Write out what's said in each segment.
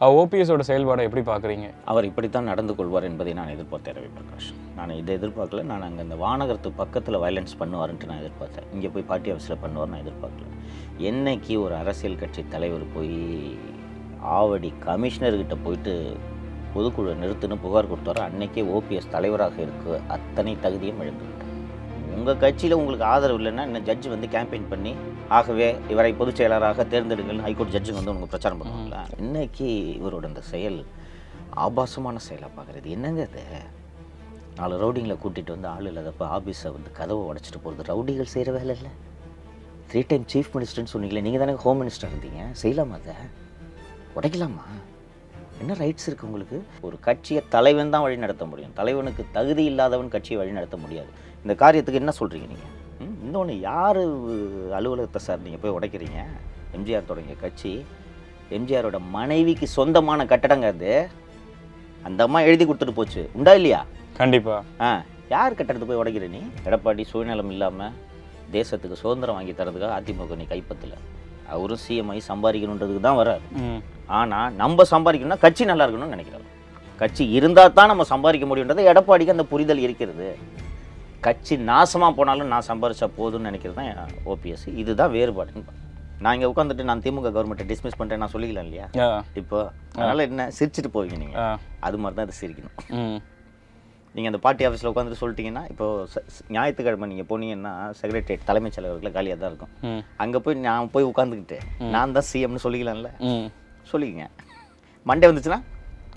ஓபிஎஸோட செயல்பாடை எப்படி பார்க்குறீங்க? அவர் இப்படித்தான் நடந்து கொள்வார் என்பதை நான் எதிர்பார்த்தேன் ரவி பிரகாஷ் நான் இதை எதிர்பார்க்கல. நான் அங்கே அந்த வானகரத்து பக்கத்தில் வயலன்ஸ் பண்ணுவாருன்ட்டு நான் எதிர்பார்த்தேன். இங்கே போய் பார்ட்டி ஆஃபீஸில் பண்ணுவார் நான் எதிர்பார்க்கல. என்னைக்கு ஒரு அரசியல் கட்சி தலைவர் போய் ஆவடி கமிஷனர்கிட்ட போயிட்டு பொதுக்குழு நிறுத்துன்னு புகார் கொடுத்தாரோ அன்னைக்கே ஓபிஎஸ் தலைவராக இருக்க அத்தனை தகுதியும் இழந்து உங்கள் கட்சியில் உங்களுக்கு ஆதரவு இல்லைன்னா இன்னும் ஜட்ஜ் வந்து கேம்பெயின் பண்ணி ஆகவே இவரை பொதுச் செயலராக தேர்ந்தெடுங்கள். ஹைகோர்ட் ஜட்ஜுங்க வந்து உங்களுக்கு பிரச்சாரம் பண்ணுவாங்களா? இன்னைக்கு இவரோட இந்த செயல் ஆபாசமான செயலாக பார்க்குறது. என்னங்க அது நாலு ரவுடிங்களை கூட்டிகிட்டு வந்து ஆள் இல்லாதப்ப ஆஃபீஸை வந்து கதவை உடைச்சிட்டு போகிறது ரவுடிகள் செய்கிற வேலை இல்லை. த்ரீ டைம் சீஃப் மினிஸ்டர்னு சொன்னீங்களே நீங்கள் தானே ஹோம் மினிஸ்டர் இருந்தீங்க? செய்யலாமா அதை உடைக்கலாமா? என்ன ரைட்ஸ் இருக்குது உங்களுக்கு? ஒரு கட்சியை தலைவன் தான் வழி நடத்த முடியும். தலைவனுக்கு தகுதி இல்லாதவன் கட்சியை வழி நடத்த முடியாது. இந்த காரியத்துக்கு என்ன சொல்கிறீங்க நீங்கள் இன்னொன்று யார் அலுவலகத்தை சார் நீங்கள் போய் உடைக்கிறீங்க? எம்ஜிஆர் தொடங்கிய கட்சி எம்ஜிஆரோட மனைவிக்கு சொந்தமான கட்டடங்க அது. அந்த அம்மா எழுதி கொடுத்துட்டு போச்சு. உண்டா இல்லையா? கண்டிப்பா. ஆ யார் கட்டடத்தை போய் உடைக்கிற நீ? எடப்பாடி சுயநலம் இல்லாமல் தேசத்துக்கு சுதந்திரம் வாங்கி தரதுக்காக அதிமுக நீ கைப்பற்றல அவரும் சிஎம் ஆகி சம்பாதிக்கணுன்றதுக்கு தான் வராரு ஆனால் நம்ம சம்பாதிக்கணும்னா கட்சி நல்லா இருக்கணும்னு நினைக்கிறாரு கட்சி இருந்தால் தான் நம்ம சம்பாதிக்க முடியுன்றது எடப்பாடிக்கு அந்த புரிதல் இருக்கிறது. கட்சி நாசமாக போனாலும் நான் சம்பாரிச்சா போதும்னு நினைக்கிறது தான் ஓபிஎஸ் இதுதான் பார்க்கிறேன். நான் இங்கே உட்காந்துட்டு நான் திமுக கவர்மெண்ட்டை டிஸ்மிஸ் பண்ணுறேன் நான் சொல்லிக்கலாம் இல்லையா? இப்போ அதனால் என்ன? சிரிச்சிட்டு போவீங்க நீங்கள் அது மாதிரி தான் இது சிரிக்கணும். நீங்கள் அந்த பார்ட்டி ஆஃபீஸில் உட்காந்துட்டு சொல்லிட்டீங்கன்னா இப்போ ஞாயிற்றுக்கிழமை நீங்கள் போனீங்கன்னா செக்ரட்டரியேட் தலைமைச் செயலகத்தில் காலியாக தான் இருக்கும். அங்கே போய் நான் போய் உட்காந்துக்கிட்டு நான் தான் சிஎம்னு சொல்லிக்கலாம்ல? சொல்லிக்கங்க. மண்டே வந்துச்சுன்னா?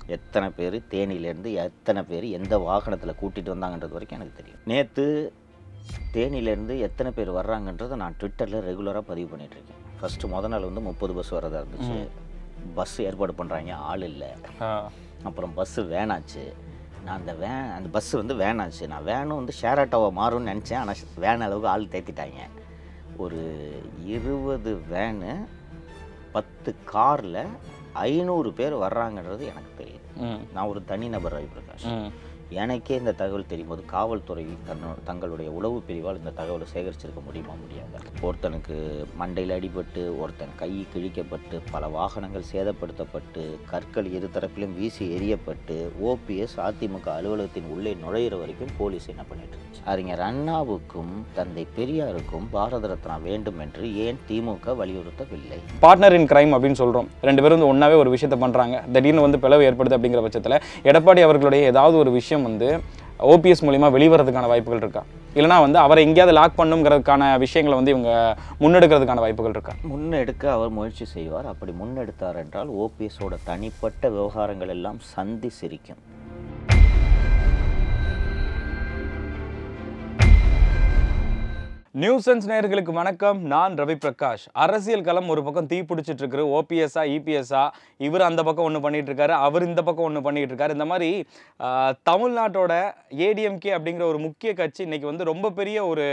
எத்தனை பேர் தேனியிலேருந்து எத்தனை பேர் எந்த வாகனத்தில் கூட்டிகிட்டு வந்தாங்கன்றது வரைக்கும் எனக்கு தெரியும். நேற்று தேனியிலேருந்து எத்தனை பேர் வர்றாங்கன்றதை நான் ட்விட்டரில் ரெகுலராக பதிவு பண்ணிட்டு இருக்கேன். ஃபஸ்ட்டு முத நாள் வந்து முப்பது பஸ் வரதா இருந்துச்சு. பஸ் ஏற்பாடு பண்ணுறாங்க ஆள் இல்லை. அப்புறம் பஸ்ஸு வேனாச்சு நான் அந்த வேன் அந்த பஸ்ஸு வந்து வேனாச்சு நான் வேனும் வந்து ஷேர் ஆட்டோவாக மாறும்னு நினச்சேன். ஆனால் வேன் அளவுக்கு ஆள் தேத்திட்டாங்க. ஒரு இருபது வேனு பத்து காரில் ஐநூறு பேர் வர்றாங்கன்றது எனக்கு தெரியுது ம் நான் ஒரு தனிநபர் ரவி பிரகாஷ் எனக்கே இந்த தகவல் தெரியும் போது காவல்துறை தன்னோ தங்களுடைய உளவு பிரிவால் இந்த தகவலை சேகரிச்சிருக்க முடியுமா முடியாது? ஒருத்தனுக்கு மண்டையில் அடிபட்டு ஒருத்தன் கை கிழிக்கப்பட்டு பல வாகனங்கள் சேதப்படுத்தப்பட்டு கற்கள் இரு தரப்பிலும் வீசி எறியப்பட்டு ஓபிஎஸ் அதிமுக அலுவலகத்தின் உள்ளே நுழையிற வரைக்கும் போலீஸ் என்ன பண்ணிட்டு இருந்துச்சு? அறிஞர் அண்ணாவுக்கும் தந்தை பெரியாருக்கும் பாரத ரத்னா வேண்டும் என்று ஏன் திமுக வலியுறுத்தவில்லை? பார்ட்னர் இன் கிரைம் அப்படின்னு சொல்கிறோம் ரெண்டு பேரும் வந்து ஒன்றாவே ஒரு விஷயத்தை பண்ணுறாங்க திடீர்னு வந்து பிளவு ஏற்படுது அப்படிங்கிற பட்சத்தில் எடப்பாடி அவர்களுடைய ஏதாவது ஒரு விஷயம் வந்து ஓபிஎஸ் மூலிமா வெளிவரதுக்கான வாய்ப்புகள் இருக்கா? இல்லைனா வந்து அவரை எங்கேயாவது லாக் பண்ணுங்கிறதுக்கான விஷயங்களை வந்து இவங்க முன்னெடுக்கிறதுக்கான வாய்ப்புகள் இருக்கா? முன்னெடுக்க அவர் முயற்சி செய்வார். அப்படி முன்னெடுத்தார் என்றால் ஓபிஎஸோட தனிப்பட்ட விவகாரங்கள் எல்லாம் சந்தி சிரிக்கும். நியூசன்ஸ் நேயர்களுக்கு வணக்கம். நான் ரவி பிரகாஷ். அரசியல் களம் ஒரு பக்கம் தீ பிடிச்சிட்டு இருக்கு ஓபிஎஸ்ஆ இபிஎஸ்ஆ இவர் அந்த பக்கம் ஒன்று பண்ணிட்டு இருக்காரு அவர் இந்த பக்கம் ஒன்று பண்ணிட்டு இருக்காரு இந்த மாதிரி தமிழ்நாட்டோட ஏடிஎம்கே அப்படிங்கிற ஒரு முக்கிய கட்சி இன்னைக்கு வந்து ரொம்ப பெரிய ஒரு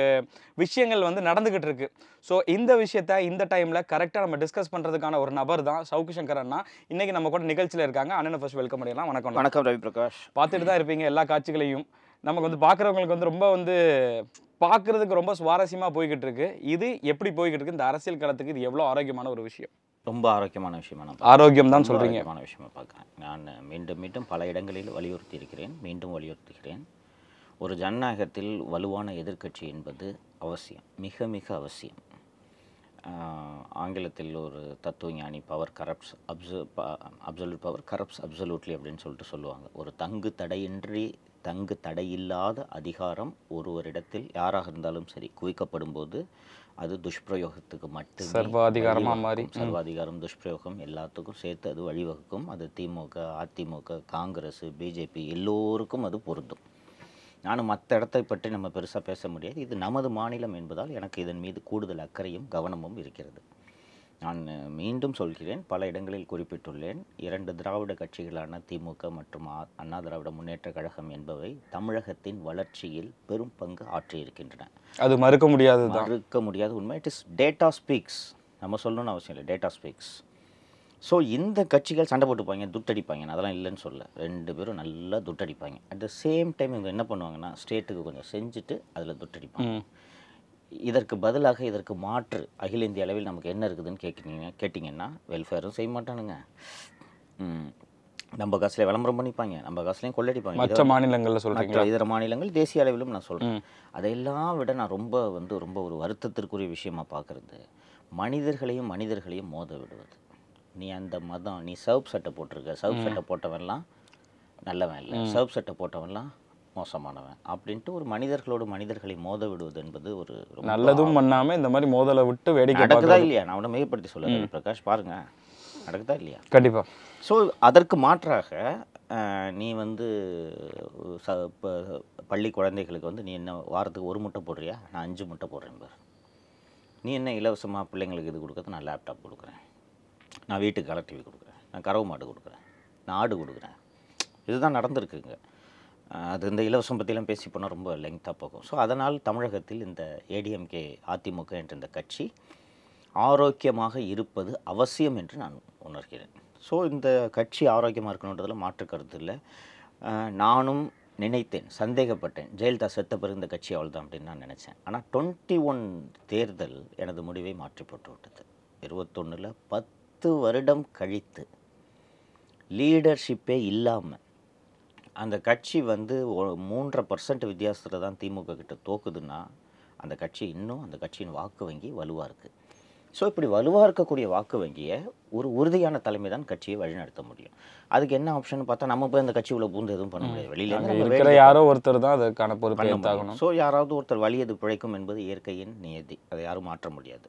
விஷயங்கள் வந்து நடந்துகிட்டு இருக்கு. ஸோ இந்த விஷயத்த இந்த டைமில் கரெக்டாக நம்ம டிஸ்கஸ் பண்ணுறதுக்கான ஒரு நபர் தான் சவுக்கு சங்கர் அண்ணா. இன்னைக்கு நம்ம கூட நிகழ்ச்சியில் இருக்காங்க. அண்ணனை ஃபர்ஸ்ட் வெல்கம் பண்ணிடலாம். வணக்கம். வணக்கம் ரவி பிரகாஷ். பார்த்துட்டு தான் இருப்பீங்க எல்லா காட்சிகளையும். நமக்கு வந்து பார்க்குறவங்களுக்கு வந்து ரொம்ப வந்து பார்க்குறதுக்கு ரொம்ப சுவாரஸ்யமாக போய்கிட்டு இருக்கு. இது எப்படி போய்கிட்டு இருக்கு? இந்த அரசியல் களத்துக்கு இது எவ்வளோ ஆரோக்கியமான ஒரு விஷயம்? ரொம்ப ஆரோக்கியமான விஷயமா நான் ஆரோக்கியம் தான் சொல்கிறீங்க விஷயமா பார்க்குறேன். நான் மீண்டும் மீண்டும் பல இடங்களில் வலியுறுத்தி இருக்கிறேன் மீண்டும் வலியுறுத்துகிறேன். ஒரு ஜனநாயகத்தில் வலுவான எதிர்க்கட்சி என்பது அவசியம். மிக மிக அவசியம். ஆங்கிலத்தில் ஒரு தத்துவஞானி power corrupts abs absolute power corrupts absolutely அப்படின்னு சொல்லிட்டு சொல்லுவாங்க. ஒரு தங்கு தடையின்றி தங்கு தடையில்லாத அதிகாரம் ஒருவரிடத்தில் யாராக இருந்தாலும் சரி குவிக்கப்படும் போது அது துஷ்பிரயோகத்துக்கு மட்டுமே சர்வாதிகாரமா வழிவகுக்கும். மாறி. சர்வாதிகாரம் துஷ்பிரயோகம் எல்லாத்துக்கும் சேர்த்து அது வழிவகுக்கும் அது திமுக அதிமுக காங்கிரஸ் பிஜேபி எல்லோருக்கும் அது பொருந்தும் நானும் மற்ற இடத்தை பற்றி நம்ம பெருசாக பேச முடியாது இது நமது மாநிலம் என்பதால் எனக்கு இதன் மீது கூடுதல் அக்கறையும் கவனமும் இருக்கிறது நான் மீண்டும் சொல்கிறேன். பல இடங்களில் குறிப்பிட்டுள்ளேன். இரண்டு திராவிட கட்சிகளான திமுக மற்றும் அண்ணா திராவிட முன்னேற்ற கழகம் என்பவை தமிழகத்தின் வளர்ச்சியில் பெரும் பங்கு ஆற்றியிருக்கின்றன. அது மறுக்க முடியாதது தான். மறுக்க முடியாத உண்மை. இட் இஸ் டேட்டா ஸ்பீக்ஸ் நம்ம சொல்லணும்னு அவசியம் இல்லை. டேட்டா ஸ்பீக்ஸ் ஸோ இந்த கட்சிகள் சண்டை போட்டுப்பாங்க துட்டடிப்பாங்க. அதெல்லாம் இல்லைன்னு சொல்ல. ரெண்டு பேரும் நல்லா துட்டடிப்பாங்க. அட் த சேம் டைம் இவங்க என்ன பண்ணுவாங்கன்னா ஸ்டேட்டுக்கு கொஞ்சம் செஞ்சுட்டு அதில் துட்டடிப்பாங்க. இதற்கு பதிலாக இதற்கு மாற்று அகில இந்திய அளவில் நமக்கு என்ன இருக்குதுன்னு கேட்குறீங்க கேட்டிங்கன்னா வெல்ஃபேரும் செய்ய மாட்டானுங்க. நம்ம காசுல விளம்பரம் பண்ணிப்பாங்க. நம்ம காசுலையும் கொள்ளடிப்பாங்க. மற்ற மாநிலங்கள்ல மற்ற இதர மாநிலங்கள் தேசிய அளவிலும் நான் சொல்கிறேன். அதையெல்லாம் விட நான் ரொம்ப வந்து ரொம்ப ஒரு வருத்தத்திற்குரிய விஷயமா பார்க்குறது மனிதர்களையும் மனிதர்களையும் மோத விடுவது. நீ அந்த மதம் நீ சவுப் சட்டை போட்டிருக்க. சவுப் சட்டை போட்டவன்லாம் நல்லவன் இல்லை. சவுப் சட்டை போட்டவன்லாம் மோசமானவன் அப்படின்ட்டு ஒரு மனிதர்களோடு மனிதர்களை மோத விடுவது என்பது ஒரு நல்லதும் பண்ணாம இந்த மாதிரி மோதலை விட்டு வேடிக்கை நடக்குதா இல்லையா? நான் அவனை மிகப்படுத்தி சொல்ல பிரகாஷ் பாருங்க. நடக்குதா இல்லையா? கண்டிப்பா. ஸோ அதற்கு மாற்றாக நீ வந்து ச பள்ளி குழந்தைகளுக்கு வந்து நீ என்ன வாரத்துக்கு ஒரு முட்டை போடுறியா? நான் அஞ்சு முட்டை போடுறேன் பார். நீ என்ன இலவசமாக பிள்ளைங்களுக்கு இது கொடுக்குறது? நான் லேப்டாப் கொடுக்குறேன். நான் வீட்டுக்கு கலர் டிவி கொடுக்குறேன். நான் கறவை மாடு கொடுக்குறேன். நான் ஆடு கொடுக்குறேன். இதுதான் நடந்திருக்குங்க அது இந்த இலவசம் பற்றிலாம் பேசி போனால் ரொம்ப லெங்க்த்தாக போகும். ஸோ அதனால் தமிழகத்தில் இந்த ஏடிஎம்கே அதிமுக என்ற இந்த கட்சி ஆரோக்கியமாக இருப்பது அவசியம் என்று நான் உணர்கிறேன். ஸோ இந்த கட்சி ஆரோக்கியமாக இருக்கணுன்றதில் மாற்று கருத்து இல்லை. நானும் நினைத்தேன் சந்தேகப்பட்டேன் ஜெயலலிதா செத்த பிறகு இந்த கட்சி அவ்வளோதான் அப்படின்னு நான் நினச்சேன். ஆனால் டுவெண்ட்டி ஒன் தேர்தல் எனது முடிவை மாற்றி போட்டு விட்டது. இருபத்தொன்னில் பத்து வருடம் கழித்து லீடர்ஷிப்பே இல்லாமல் அந்த கட்சி வந்து மூன்றரை பர்சன்ட் வித்தியாசத்தில் தான் திமுக கிட்ட தோக்குதுன்னா அந்த கட்சி இன்னும் அந்த கட்சியின் வாக்கு வங்கி வலுவாக இருக்குது ஸோ இப்படி வலுவாக இருக்கக்கூடிய வாக்கு வங்கியை ஒரு உறுதியான தலைமை தான் கட்சியை வழிநடத்த முடியும். அதுக்கு என்ன ஆப்ஷன் பார்த்தா நம்ம போய் அந்த கட்சி உள்ள பூந்து எதுவும் பண்ண முடியாது. வெளியில இருக்கிற யாரோ ஒருத்தர் தான் அதுக்கான பொறுப்பை ஸோ யாராவது ஒருத்தர் வலியது பிழைக்கும் என்பது இயற்கையின் நியதி. அதை யாரும் மாற்ற முடியாது.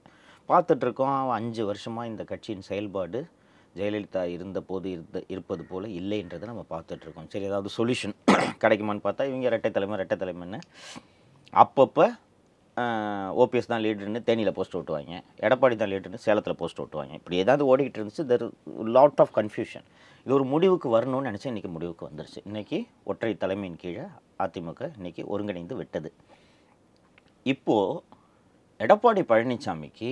பார்த்துட்டு இருக்கோம் அஞ்சு வருஷமாக இந்த கட்சியின் செயல்பாடு ஜெயலலிதா இருந்த போது இருந்த இருப்பது போல் இல்லைன்றதை நம்ம பார்த்துட்ருக்கோம். சரி ஏதாவது சொல்யூஷன் கிடைக்குமான்னு பார்த்தா இவங்க ரெட்டை தலைமை ரெட்டை தலைமைன்னு அப்பப்போ ஓபிஎஸ் தான் லீடர்னு தேனியில் போஸ்ட் ஓட்டுவாங்க. எடப்பாடி தான் லீடர்னு சேலத்தில் போஸ்ட் ஓட்டுவாங்க. இப்படி ஏதாவது ஓடிக்கிட்டு இருந்துச்சு தெர் லாட் ஆஃப் கன்ஃபியூஷன் இது ஒரு முடிவுக்கு வரணும்னு நினச்சி இன்றைக்கி முடிவுக்கு வந்துருச்சு. இன்றைக்கி ஒற்றை தலைமையின் கீழே அதிமுக இன்றைக்கி ஒருங்கிணைந்து விட்டது. இப்போது எடப்பாடி பழனிசாமிக்கு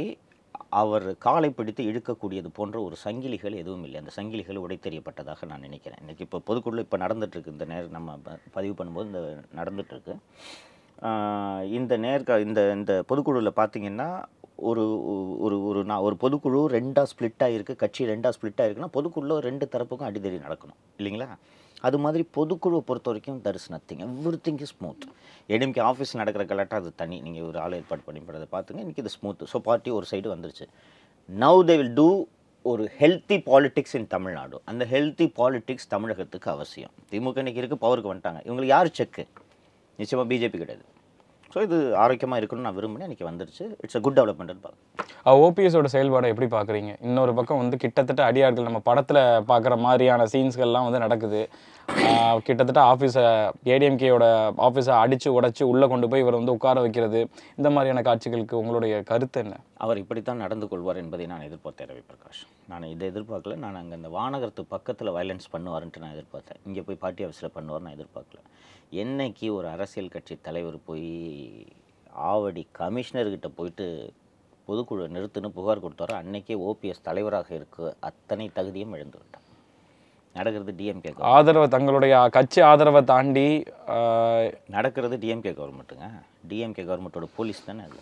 அவர் காலை பிடித்து இழுக்கக்கூடியது போன்ற ஒரு சங்கிலிகள் எதுவும் இல்லை. அந்த சங்கிலிகள் உடைத்தெறியப்பட்டதாக நான் நினைக்கிறேன். இன்றைக்கி இப்போ பொதுக்குழு இப்போ நடந்துகிட்ருக்கு இந்த நேரம் நம்ம பதிவு பண்ணும்போது இந்த நடந்துகிட்ருக்கு இந்த நேர்க இந்த இந்த பொதுக்குழுவில் பார்த்தீங்கன்னா ஒரு ஒரு ஒரு நான் ஒரு பொதுக்குழு ரெண்டாக ஸ்ப்ளிட்டாக இருக்குது கட்சி ரெண்டாக ஸ்ப்ளிட்டாக இருக்குன்னா பொதுக்குழுவில் ரெண்டு தரப்புக்கும் அடிதடி நடக்கணும். இல்லைங்களா? அது மாதிரி பொதுக்குழுவை பொறுத்த வரைக்கும் there is nothing everything is smooth ADMK office நடக்கிற கலாட்டா அது தனி. நீங்கள் ஒரு ஆள் ஏற்பாடு பண்ணி போகிறத பார்த்துங்க இன்றைக்கி இது ஸ்மூத் ஸோ பார்ட்டி ஒரு சைடு வந்துருச்சு. நவ் தே வில் டூ ஒரு ஹெல்த்தி பாலிட்டிக்ஸ் இன் தமிழ்நாடு. அந்த ஹெல்த்தி பாலிட்டிக்ஸ் தமிழகத்துக்கு அவசியம். திமுக இன்றைக்கி இருக்குது பவருக்கு வந்துட்டாங்க. இவங்களுக்கு யார் செக்கு நிச்சயமாக பிஜேபி கிடையாது ஸோ இது ஆரோக்கியமாக இருக்கணும்னு நான் விரும்பினேன் இன்றைக்கி வந்துருச்சு. இட்ஸ் அ குட் டெவலப்மெண்ட்னு பார்க்குறேன் ஓபிஎஸோட செயல்பாடை எப்படி பார்க்குறீங்க? இன்னொரு பக்கம் வந்து கிட்டத்தட்ட அடியாட்கள் நம்ம படத்தில் பார்க்குற மாதிரியான சீன்ஸ்கள்லாம் வந்து நடக்குது. கிட்டத்தட்ட ஆஃபீஸை ஏடிஎம்கேயோட ஆஃபீஸை அடித்து உடைச்சி உள்ளே கொண்டு போய் இவர் வந்து உட்கார வைக்கிறது. இந்த மாதிரியான காட்சிகளுக்கு உங்களுடைய கருத்து என்ன? அவர் இப்படித்தான் நடந்து கொள்வார் என்பதை நான் எதிர்பார்த்தேன் ரவி பிரகாஷ். நான் இதை எதிர்பார்க்கல. நான் அங்கே அந்த வானகரத்து பக்கத்தில் வயலன்ஸ் பண்ணுவாருன்ட்டு நான் எதிர்பார்த்தேன். இங்கே போய் பார்ட்டி ஆஃபீஸில் பண்ணுவார் நான் எதிர்பார்க்கல. என்னைக்கு ஒரு அரசியல் கட்சி தலைவர் போய் ஆவடி கமிஷனர்கிட்ட போயிட்டு பொதுக்குழு நிறுத்துன்னு புகார் கொடுத்தாரோ அன்னைக்கே ஓபிஎஸ் தலைவராக இருக்க அத்தனை தகுதியும் இழந்து விட்டார் நடக்கிறது டிஎம்கே ஆதரவை தங்களுடைய கட்சி ஆதரவை தாண்டி நடக்கிறது டிஎம்கே கவர்மெண்ட்டுங்க. டிஎம்கே கவர்மெண்ட்டோட போலீஸ் தானே அது.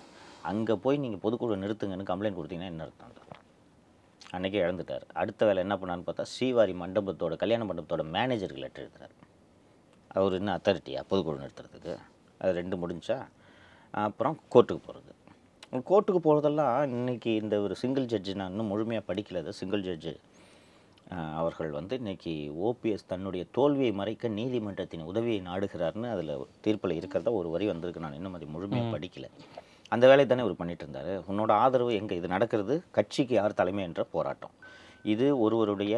அங்கே போய் நீங்கள் பொதுக்குழு நிறுத்துங்கன்னு கம்ப்ளைண்ட் கொடுத்தீங்கன்னா என்ன அர்த்தம் அன்றைக்கே இழந்துட்டார். அடுத்த வேலை என்ன பண்ணான்னு பார்த்தா ஸ்ரீவாரி மண்டபத்தோட கல்யாண மண்டபத்தோட மேனேஜருக்கு லெட்டர் எழுதுறாரு. அவர் இன்னும் அத்தாரிட்டியா பொதுக்குழு நிறுத்துறதுக்கு. அது ரெண்டு முடிஞ்சா அப்புறம் கோர்ட்டுக்கு போகிறது கோர்ட்டுக்கு போகிறதெல்லாம் இன்னைக்கு இந்த ஒரு சிங்கிள் ஜட்ஜு நான் இன்னும் முழுமையாக படிக்கல அது. சிங்கிள் ஜட்ஜு அவர்கள் வந்து இன்னைக்கு ஓபிஎஸ் தன்னுடைய தோல்வியை மறைக்க நீதிமன்றத்தின் உதவியை நாடுகிறார்னு அதில் தீர்ப்பில் இருக்கிறதா ஒரு வரி வந்திருக்கு. நான் இன்னும் அதை முழுமையாக படிக்கல. அந்த வேலையை தானே இவர் பண்ணிட்டு இருந்தார் உன்னோட ஆதரவு எங்கே? இது நடக்கிறது கட்சிக்கு யார் தலைமை என்ற போராட்டம். இது ஒருவருடைய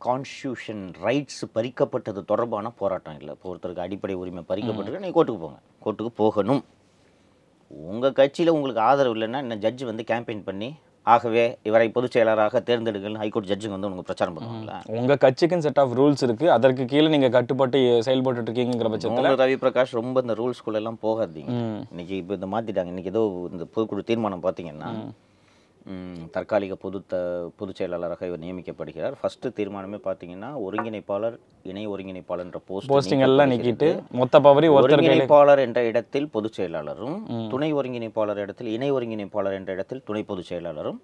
கான்ஸ்டியூஷன் ரைட்ஸ் பறிக்கப்பட்டது தொடர்பான போராட்டம் இல்லை. இப்போ ஒருத்தருக்கு அடிப்படை உரிமை பறிக்கப்பட்டிருக்கு நீங்கள் கோர்ட்டுக்கு போங்க. கோர்ட்டுக்கு போகணும். உங்கள் கட்சியில் உங்களுக்கு ஆதரவு இல்லைன்னா இந்த ஜட்ஜ் வந்து கேம்பெயின் பண்ணி ஆகவே இவரை பொதுச் செயலராக தேர்ந்தெடுங்கன்னு ஹைகோர்ட் ஜட்ஜுங்க வந்து உங்களுக்கு பிரச்சாரம் பண்ணுவாங்களா? உங்க கட்சிக்குன்னு செட் ஆஃப் ரூல்ஸ் இருக்கு. அதற்கு கீழே நீங்க கட்டுப்பட்டு செயல்பட்டு இருக்கீங்கிற பட்சத்துல ரவி பிரகாஷ் ரொம்ப இந்த ரூல்ஸ்குள்ள எல்லாம் போகாதீங்க. இன்னைக்கு இப்போ இந்த மாத்திட்டாங்க. இன்னைக்கு ஏதோ இந்த பொதுக்குழு தீர்மானம் பார்த்தீங்கன்னா தற்காலிக பொது த பொதுச் செயலாளராக இவர் நியமிக்கப்படுகிறார். ஃபர்ஸ்ட் தீர்மானமே பார்த்தீங்கன்னா ஒருங்கிணைப்பாளர் இணை ஒருங்கிணைப்பாளர் போஸ்ட் போஸ்டிங் எல்லாம் நீக்கிட்டு மொத்த பவரி ஒருங்கிணைப்பாளர் என்ற இடத்தில் பொதுச் செயலாளரும் துணை ஒருங்கிணைப்பாளர் இடத்தில் இணை ஒருங்கிணைப்பாளர் என்ற இடத்தில் துணை பொதுச் செயலாளரும்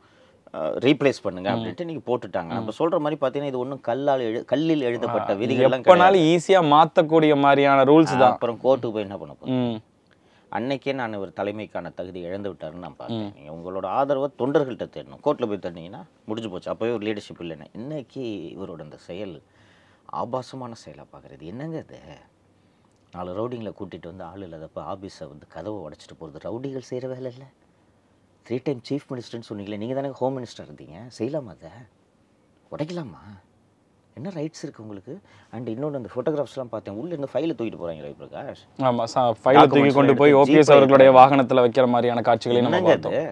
ரீப்ளேஸ் பண்ணுங்க அப்படின்ட்டு நீங்க போட்டுட்டாங்க. நம்ம சொல்ற மாதிரி பார்த்தீங்கன்னா இது ஒன்றும் கல்லால் எழு கல்லில் எழுதப்பட்ட கிடையாது. எப்பனாலும் ஈஸியா மாத்தக்கூடிய மாதிரியான ரூல்ஸ் தான். அப்புறம் கோர்ட்டுக்கு போய் என்ன பண்ண போறோம் அன்னைக்கே நான் ஒரு தலைமைக்கான தகுதி இழந்து விட்டாருன்னு நான் பார்த்தேன். உங்களோட ஆதரவை தொண்டர்கள்ட்ட தேடணும். கோர்ட்டில் போய் தேடினீங்கன்னா முடிஞ்சு போச்சு. அப்போவே ஒரு லீடர்ஷிப் இல்லைன்னு. இன்னைக்கு இவரோட அந்த செயல் ஆபாசமான செயலாக பார்க்குறது என்னங்க இது? நாலு ரவுடிங்களை கூட்டிகிட்டு வந்து ஆள் இல்லாதப்ப ஆஃபீஸை வந்து கதவை உடைச்சிட்டு போகிறது ரவுடிகள் செய்கிற வேலை இல்லை. த்ரீ டைம் சீஃப் மினிஸ்டர்னு சொன்னீங்களே நீங்கள் தானே ஹோம் மினிஸ்டர் இருந்தீங்க? செய்யலாமா அதை? உடைக்கலாமா? என்ன ரைட்ஸ் இருக்குது உங்களுக்கு? அண்ட் இன்னொன்று அந்த ஃபோட்டோகிராஃப்ஸ்லாம் பார்த்தேன். உள்ளே இருந்து ஃபைலை தூக்கிட்டு போகிறாங்க ரவி பிரகாஷ்? ஆமா ஃபைல தூக்கி கொண்டு போய் ஓபிஎஸ் அவர்களுடைய வாகனத்துல வைக்கிற மாதிரியான காட்சிகளையும் நம்ம பார்த்தோம். அது?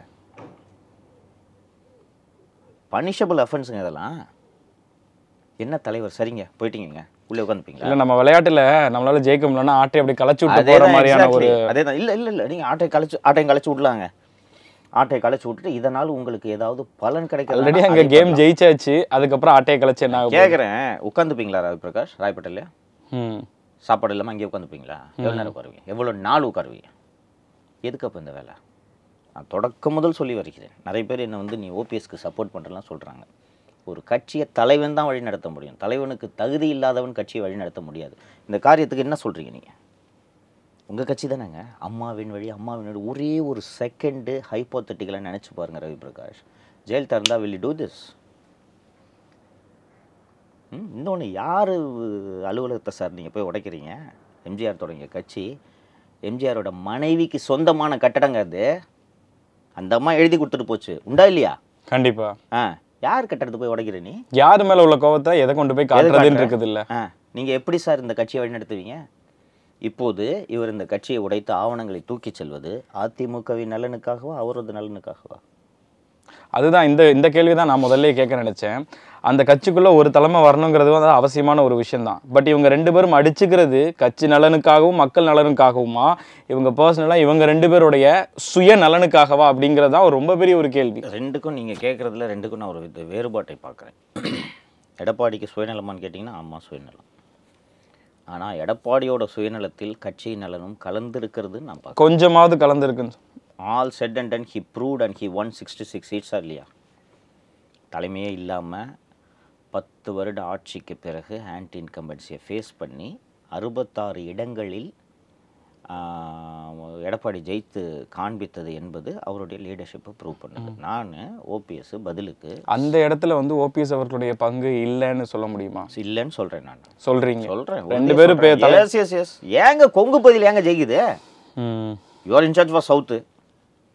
பனிஷபிள் அஃபென்ஸுங்க இதெல்லாம். என்ன தலைவர்? சரிங்க போயிட்டீங்க உள்ளே உட்காந்துப்பீங்களா? இல்ல நம்ம விளையாட்டுல நம்மளால ஜெயிக்க முடியலன்னா ஆட்டை அப்படி களைச்சு விட்டு போற அதேதான் மாதிரியான ஒரு exactly. அதேதான். இல்ல இல்ல இல்ல. நீங்க ஆட்டை கழிச்சு ஆட்டையும் கழிச்சு விடலாங்க. ஆட்டை கழிச்சு விட்டுட்டு இதனால் உங்களுக்கு ஏதாவது பலன் ஆல்ரெடி கிடைக்கிறது அங்க கேம் ஜெயிச்சாச்சு. அதுக்கப்புறம் ஆட்டையை களைச்சு என்ன கேட்குறேன் உட்காந்துப்பீங்களா ரவி பிரகாஷ்? ராய்பேட்டையில ம். சாப்பாடு இல்லாமல் அங்கேயே உட்காந்துப்பீங்களா? எவ்வளோ நேரம் உட்காருவீங்க? எவ்வளோ நாள் உட்காருவீங்க? எதுக்கு அப்போ இந்த வேலை? நான் தொடக்கம் முதல் சொல்லி வருகிறேன். நிறைய பேர் என்னை வந்து நீ ஓபிஎஸ்க்கு சப்போர்ட் பண்ணுறலாம் சொல்கிறாங்க ஒரு கட்சியை தலைவன் தான் வழி நடத்த முடியும். தலைவனுக்கு தகுதி இல்லாதவன் கட்சியை வழி நடத்த முடியாது. இந்த காரியத்துக்கு என்ன சொல்கிறீங்க நீங்கள் உங்கள் கட்சி தானேங்க. அம்மாவின் வழி அம்மாவின் வழி. ஒரே ஒரு செகண்டு ஹைப்போத்தட்டிக்கலாக நினச்சி பாருங்க ரவி பிரகாஷ். ஜெயலலிதா இருந்தால் do this? ம் இன்னொன்று யார் அலுவலகத்தை சார் நீங்கள் போய் உடைக்கிறீங்க? எம்ஜிஆர் தொடங்கிய கட்சி எம்ஜிஆரோட மனைவிக்கு சொந்தமான கட்டடங்க அது. அந்த அம்மா எழுதி கொடுத்துட்டு போச்சு. உண்டா இல்லையா? கண்டிப்பா. ஆ யார் கட்டடத்தை போய் உடைக்கிற நீ? யார் மேல உள்ள கோவத்தை எதை கொண்டு போய் காட்டுறதுன்னு காட்டுற? இருக்குது இல்ல நீங்கள் எப்படி சார் இந்த கட்சியை வழிநடத்துவீங்க? இப்போது இவர் இந்த கட்சியை உடைத்து ஆவணங்களை தூக்கிச் செல்வது அதிமுகவின் நலனுக்காகவா அவரது நலனுக்காகவா? அதுதான் இந்த இந்த கேள்வி தான் நான் முதல்ல கேட்க நினைச்சேன். அந்த கட்சிக்குள்ள ஒரு தலைமை வரணுங்கிறது வந்து அவசியமான ஒரு விஷயம் தான் பட் இவங்க ரெண்டு பேரும் அடிச்சுக்கிறது கட்சி நலனுக்காகவும் மக்கள் நலனுக்காகவுமா? இவங்க பர்சனலாக இவங்க ரெண்டு பேருடைய சுய நலனுக்காகவா அப்படிங்கிறது தான் ஒரு ரொம்ப பெரிய ஒரு கேள்வி. ரெண்டுக்கும் நீங்கள் கேட்குறதுல ரெண்டுக்கும் நான் ஒரு வேறுபாட்டை பார்க்குறேன். எடப்பாடிக்கு சுயநலமான்னு கேட்டிங்கன்னா ஆமாம் சுயநலம். ஆனால் எடப்பாடியோட சுயநலத்தில் கட்சி நலனும் கலந்துருக்கிறதுன்னு நான் பார்க்குறேன். கொஞ்சமாவது கலந்துருக்குன்னு சொல்~ all set and done he proved and he one sixty six சீட்ஸா இல்லையா தலைமையே இல்லாமல் பத்து வருட ஆட்சிக்கு பிறகு ஆன்டி இன்கம்பன்சியை ஃபேஸ் பண்ணி அறுபத்தாறு இடங்களில் எடப்பாடி ஜெயித்து காண்பித்தது என்பது அவருடைய லீடர்ஷிப்பை ப்ரூவ் பண்ணுது. நான் ஓபிஎஸ் பதிலுக்கு அந்த இடத்துல வந்து ஓபிஎஸ் அவர்களுடைய பங்கு இல்லைன்னு சொல்ல முடியுமா? இல்லைன்னு சொல்கிறேன் நான். சொல்றீங்க. சொல்கிறேன் ரெண்டு பேரும் ஏங்க கொங்கு பகுதியில் ஏங்க ஜெயிக்குது? ம். யூஆர் இன்சார்ஜ் ஃபார் சவுத்து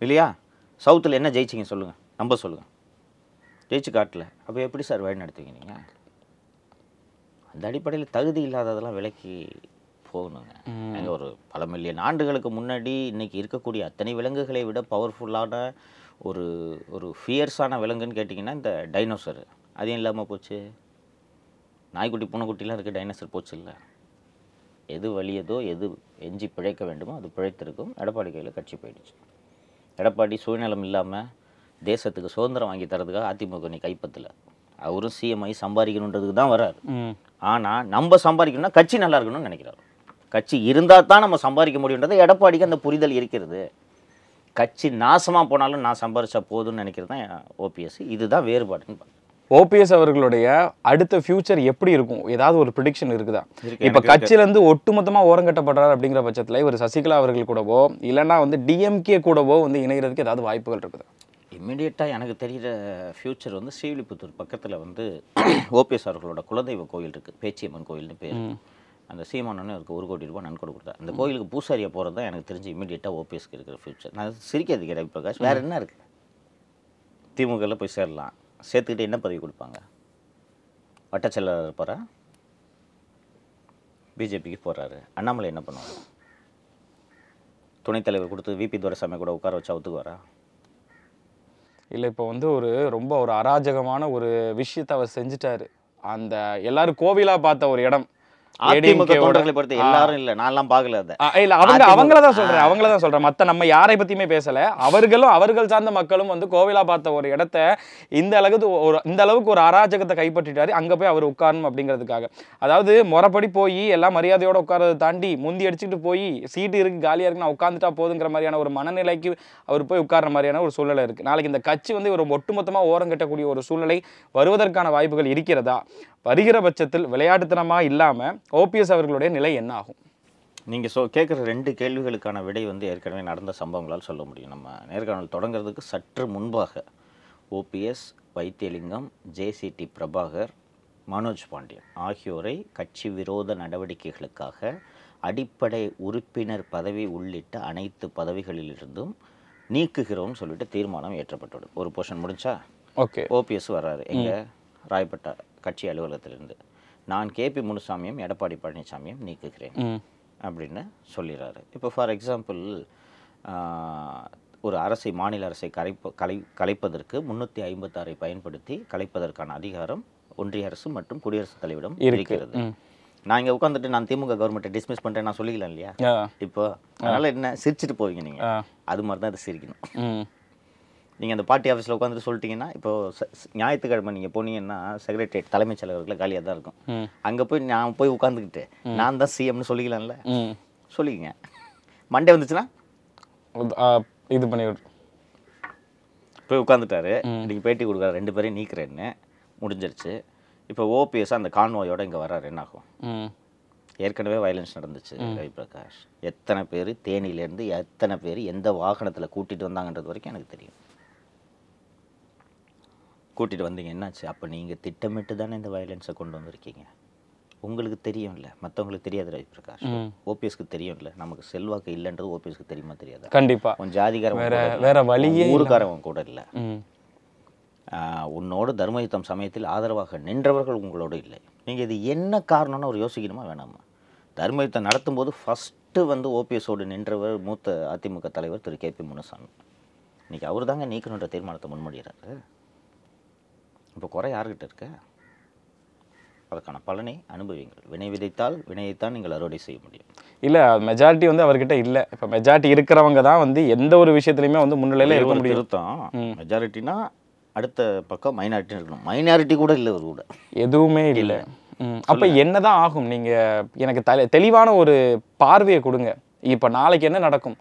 இல்லையா? சவுத்தில் என்ன ஜெயிச்சிங்க சொல்லுங்கள் நம்ப சொல்லுங்கள் ஜெயிச்சு காட்டல. அப்போ எப்படி சார் வழி நடத்துவீங்க நீங்கள் அந்த அடிப்படையில் தகுதி இல்லாததெல்லாம் விலைக்கு போகணுங்க. எங்க ஒரு பல மில்லியன் ஆண்டுகளுக்கு முன்னாடி இன்னைக்கு இருக்கக்கூடிய அத்தனை விலங்குகளை விட பவர்ஃபுல்லான ஒரு ஒரு ஃபியர்ஸான விலங்குன்னு கேட்டிங்கன்னா இந்த டைனோசர் அதையும் இல்லாமல் போச்சு? நாய்க்குட்டி பூனைக்குட்டிலாம் இருக்குது டைனோசர் போச்சு இல்லை எது வலியதோ எது எஞ்சி பிழைக்க வேண்டுமோ அது பிழைத்திருக்கும். எடப்பாடி கையில் கட்சி போயிடுச்சு. எடப்பாடி சுயநலம் இல்லாமல் தேசத்துக்கு சுதந்திரம் வாங்கி தரதுக்காக அதிமுக நீ கைப்பற்றல அவரும் சிஎம் ஆகி சம்பாதிக்கணுன்றதுக்கு தான் வராரு ம். ஆனால் நம்ம சம்பாதிக்கணும்னா கட்சி நல்லா இருக்கணும்னு நினைக்கிறாரு. கட்சி இருந்தால் தான் நம்ம சம்பாதிக்க முடியுன்றது எடப்பாடிக்கு அந்த புரிதல் இருக்கிறது. கட்சி நாசமாக போனாலும் நான் சம்பாரிச்சா போதும்னு நினைக்கிறது தான் ஓபிஎஸ் இதுதான் வேறுபாடுன்னு. ஓபிஎஸ் அவர்களுடைய அடுத்த ஃபியூச்சர் எப்படி இருக்கும்? ஏதாவது ஒரு ப்ரிடிக்ஷன் இருக்குதா? இருக்கு, இப்ப எனக்கு கட்சியில இருந்து ஒட்டுமொத்தமா ஓரங்கட்டப்படுறாரு அப்படிங்கிற பட்சத்துல இவர் சசிகலா அவர்கள் கூடவோ இல்லைன்னா வந்து டிஎம்கே கூடவோ வந்து இணைகிறதுக்கு ஏதாவது வாய்ப்புகள் இருக்குதா? இம்மிடியட்டாக எனக்கு தெரிகிற ஃப்யூச்சர் வந்து ஸ்ரீவில்லிபுத்தூர் பக்கத்தில் வந்து ஓபிஎஸ் அவர்களோட குலதெய்வ கோயில் இருக்குது பேச்சியம்மன் கோயில்னு பேர். அந்த சீமானன்னு அவருக்கு ஒரு கோடி ரூபாய் நன்கொடை கொடுத்தார் அந்த கோயிலுக்கு பூசாரியாக போகிறது தான் எனக்கு தெரிஞ்சு இமீடியட்டாக ஓபிஎஸ்க்கு இருக்கிற ஃப்யூச்சர் நான் சிரிக்கிறது கிடையாது பிரகாஷ். வேறு என்ன இருக்குது திமுகவில் போய் சேரலாம். சேர்த்துக்கிட்டு என்ன பதவி கொடுப்பாங்க? வட்டச்செயலாளர் இருப்பாரா பிஜேபிக்கு போகிறாரு அண்ணாமலை என்ன பண்ணுவாங்க துணைத் தலைவர் கொடுத்து விபி துரைசாமி கூட உட்கார வச்சா ஒத்துக்குவாரா இல்லை இப்போ வந்து ஒரு ரொம்ப ஒரு அராஜகமான ஒரு விஷயத்தை அவர் செஞ்சுட்டாரு. அந்த எல்லாரும் கோவிலாக பார்த்த ஒரு இடம். அதிமுக தொண்டர்களை பொறுத்த எல்லாரும் இல்ல நான்லாம் பார்க்கல அதை. ஆ, இல்ல அவங்க அவங்கள தான் சொல்றேன். அவங்கள தான் சொல்றேன். மத்த நம்ம யாரை பத்தியுமே பேசல. அவர்களும் அவர்கள் சார்ந்த மக்களும் வந்து கோவிலா பார்த்த ஒரு இடத்த இந்த அளவுக்கு ஒரு இந்த அளவுக்கு ஒரு அராஜகத்தை கைப்பற்றிட்டாரு. அங்க போய் அவர் உட்காரணும் அப்படிங்கிறதுக்காக. அதாவது முறைப்படி போய் எல்லாம் மரியாதையோட உட்காரதை தாண்டி முந்தி அடிச்சுட்டு போய் சீட்டு இருக்கு காலியா இருக்கு நான் உட்காந்துட்டா போதுங்கிற மாதிரியான ஒரு மனநிலைக்கு அவர் போய் உட்கார்ற மாதிரியான ஒரு சூழ்நிலை இருக்கு. நாளைக்கு இந்த கட்சி வந்து ஒரு ஒட்டுமொத்தமா ஓரம் கட்டக்கூடிய ஒரு சூழ்நிலை வருவதற்கான வாய்ப்புகள் இருக்கிறதா? வருகிற பட்சத்தில் விளையாட்டுத்தனமா இல்லாம ஓபிஎஸ் அவர்களுடைய நிலை என்ன ஆகும் நீங்கள் சொ கேட்குற ரெண்டு கேள்விகளுக்கான விடை வந்து ஏற்கனவே நடந்த சம்பவங்களால் சொல்ல முடியும். நம்ம நேர்காணல் தொடங்குறதுக்கு சற்று முன்பாக ஓபிஎஸ் வைத்தியலிங்கம் ஜேசிடி பிரபாகர் மனோஜ் பாண்டியன் ஆகியோரை கட்சி விரோத நடவடிக்கைகளுக்காக அடிப்படை உறுப்பினர் பதவி உள்ளிட்ட அனைத்து பதவிகளிலிருந்தும் நீக்குகிறோம்னு சொல்லிட்டு தீர்மானம் ஏற்றப்பட்டுள்ளது. ஒரு போர்ஷன் முடிஞ்சா ஓகே. ஓபிஎஸ் வர்றாரு. எங்க? ராயப்பேட்டை கட்சி அலுவலகத்திலிருந்து நான் கேபி முனுசாமியும் எடப்பாடி பழனிசாமியும் நீக்குகிறேன் அப்படின்னு சொல்லிடுறாரு இப்போ ஃபார் எக்ஸாம்பிள் ஒரு அரசை மாநில அரசை கலைப்ப கலை கலைப்பதற்கு முன்னூற்றி ஐம்பத்தாறை பயன்படுத்தி கலைப்பதற்கான அதிகாரம் ஒன்றிய அரசு மற்றும் குடியரசுத் தலைவரிடம் இருக்கு. இருக்கிறது. நான் இங்கே உட்காந்துட்டு நான் திமுக கவர்மெண்ட்டை டிஸ்மிஸ் பண்ணுறேன் நான் சொல்லிக்கலாம் இல்லையா? இப்போ அதனால என்ன சிரிச்சிட்டு போவீங்க நீங்கள் அது மாதிரி தான் இது சிரிக்கணும். நீங்கள் அந்த பார்ட்டி ஆஃபீஸில் உட்காந்துட்டு சொல்லிட்டீங்கன்னா இப்போ ஞாயிற்றுக்கிழமை நீங்கள் போனீங்கன்னா செக்ரட்டரியேட் தலைமைச் செயலகத்தில் காலியாக தான் இருக்கும். அங்கே போய் நான் போய் உட்காந்துக்கிட்டு நான் தான் சிஎம்னு சொல்லிக்கலாம்ல? சொல்லிக்கங்க. மண்டே வந்துச்சுன்னா? இது பண்ணி. போய் உட்காந்துட்டாரு இன்னைக்கு பேட்டி கொடுக்குறாரு. ரெண்டு பேரையும் நீக்கிறேன்னு. முடிஞ்சிருச்சு. இப்போ ஓபிஎஸ் அந்த கான்வாயோட இங்கே வர்றாரு. என்ன ஆகும் ஏற்கனவே வயலன்ஸ் நடந்துச்சு ரவி பிரகாஷ். எத்தனை பேர் தேனியிலேருந்து எத்தனை பேர் எந்த வாகனத்தில் கூட்டிகிட்டு வந்தாங்கன்றது வரைக்கும் எனக்கு தெரியும். கூட்டிகிட்டு வந்தீங்க என்னாச்சு? அப்போ நீங்கள் திட்டமிட்டு தானே இந்த வயலன்ஸை கொண்டு வந்திருக்கீங்க. உங்களுக்கு தெரியும்ல மற்றவங்களுக்கு தெரியாது ரவி பிரகாஷ். ஓபிஎஸ்க்கு தெரியும்ல நமக்கு செல்வாக்கு இல்லைன்றது ஓபிஎஸ்க்கு தெரியுமா தெரியாதா? கண்டிப்பா. உன் ஜாதிகாரன் வேற வேற வழியே. ஊருக்காரவன் கூட இல்லை. உன்னோடு தர்மயுத்தம் சமயத்தில் ஆதரவாக நின்றவர்கள் உங்களோடு இல்லை. நீங்கள் இது என்ன காரணம்னு அவர் யோசிக்கணுமா வேணாமா? தர்மயுத்தம் நடத்தும்போது ஃபஸ்ட்டு வந்து ஓபிஎஸோடு நின்றவர் மூத்த அதிமுக தலைவர் திரு கே பி முனுசாமி. இன்னைக்கு அவர் தாங்க நீக்கணுன்ற தீர்மானத்தை முன்மொழிகிறாரு. இப்போ குறை யார்கிட்ட இருக்கு? அதுக்கான பலனை அனுபவிங்கள் வினை விதைத்தால் வினையைத்தான் நீங்கள் அறுவடை செய்ய முடியும். இல்ல மெஜாரிட்டி வந்து அவர்கிட்ட இல்ல. இப்ப மெஜாரிட்டி இருக்கிறவங்க தான் வந்து எந்த ஒரு விஷயத்துலயுமே வந்து முன்னிலையில இருக்க முடியும். திருத்தம். மெஜாரிட்டினா அடுத்த பக்கம் மைனாரிட்டி இருக்கணும். மைனாரிட்டி கூட இல்லை ஒரு கூட. எதுவுமே இல்ல. அப்ப என்னதான் ஆகும்? நீங்க எனக்கு தெளிவான ஒரு பார்வையை கொடுங்க. இப்ப நாளைக்கு என்ன நடக்கும்?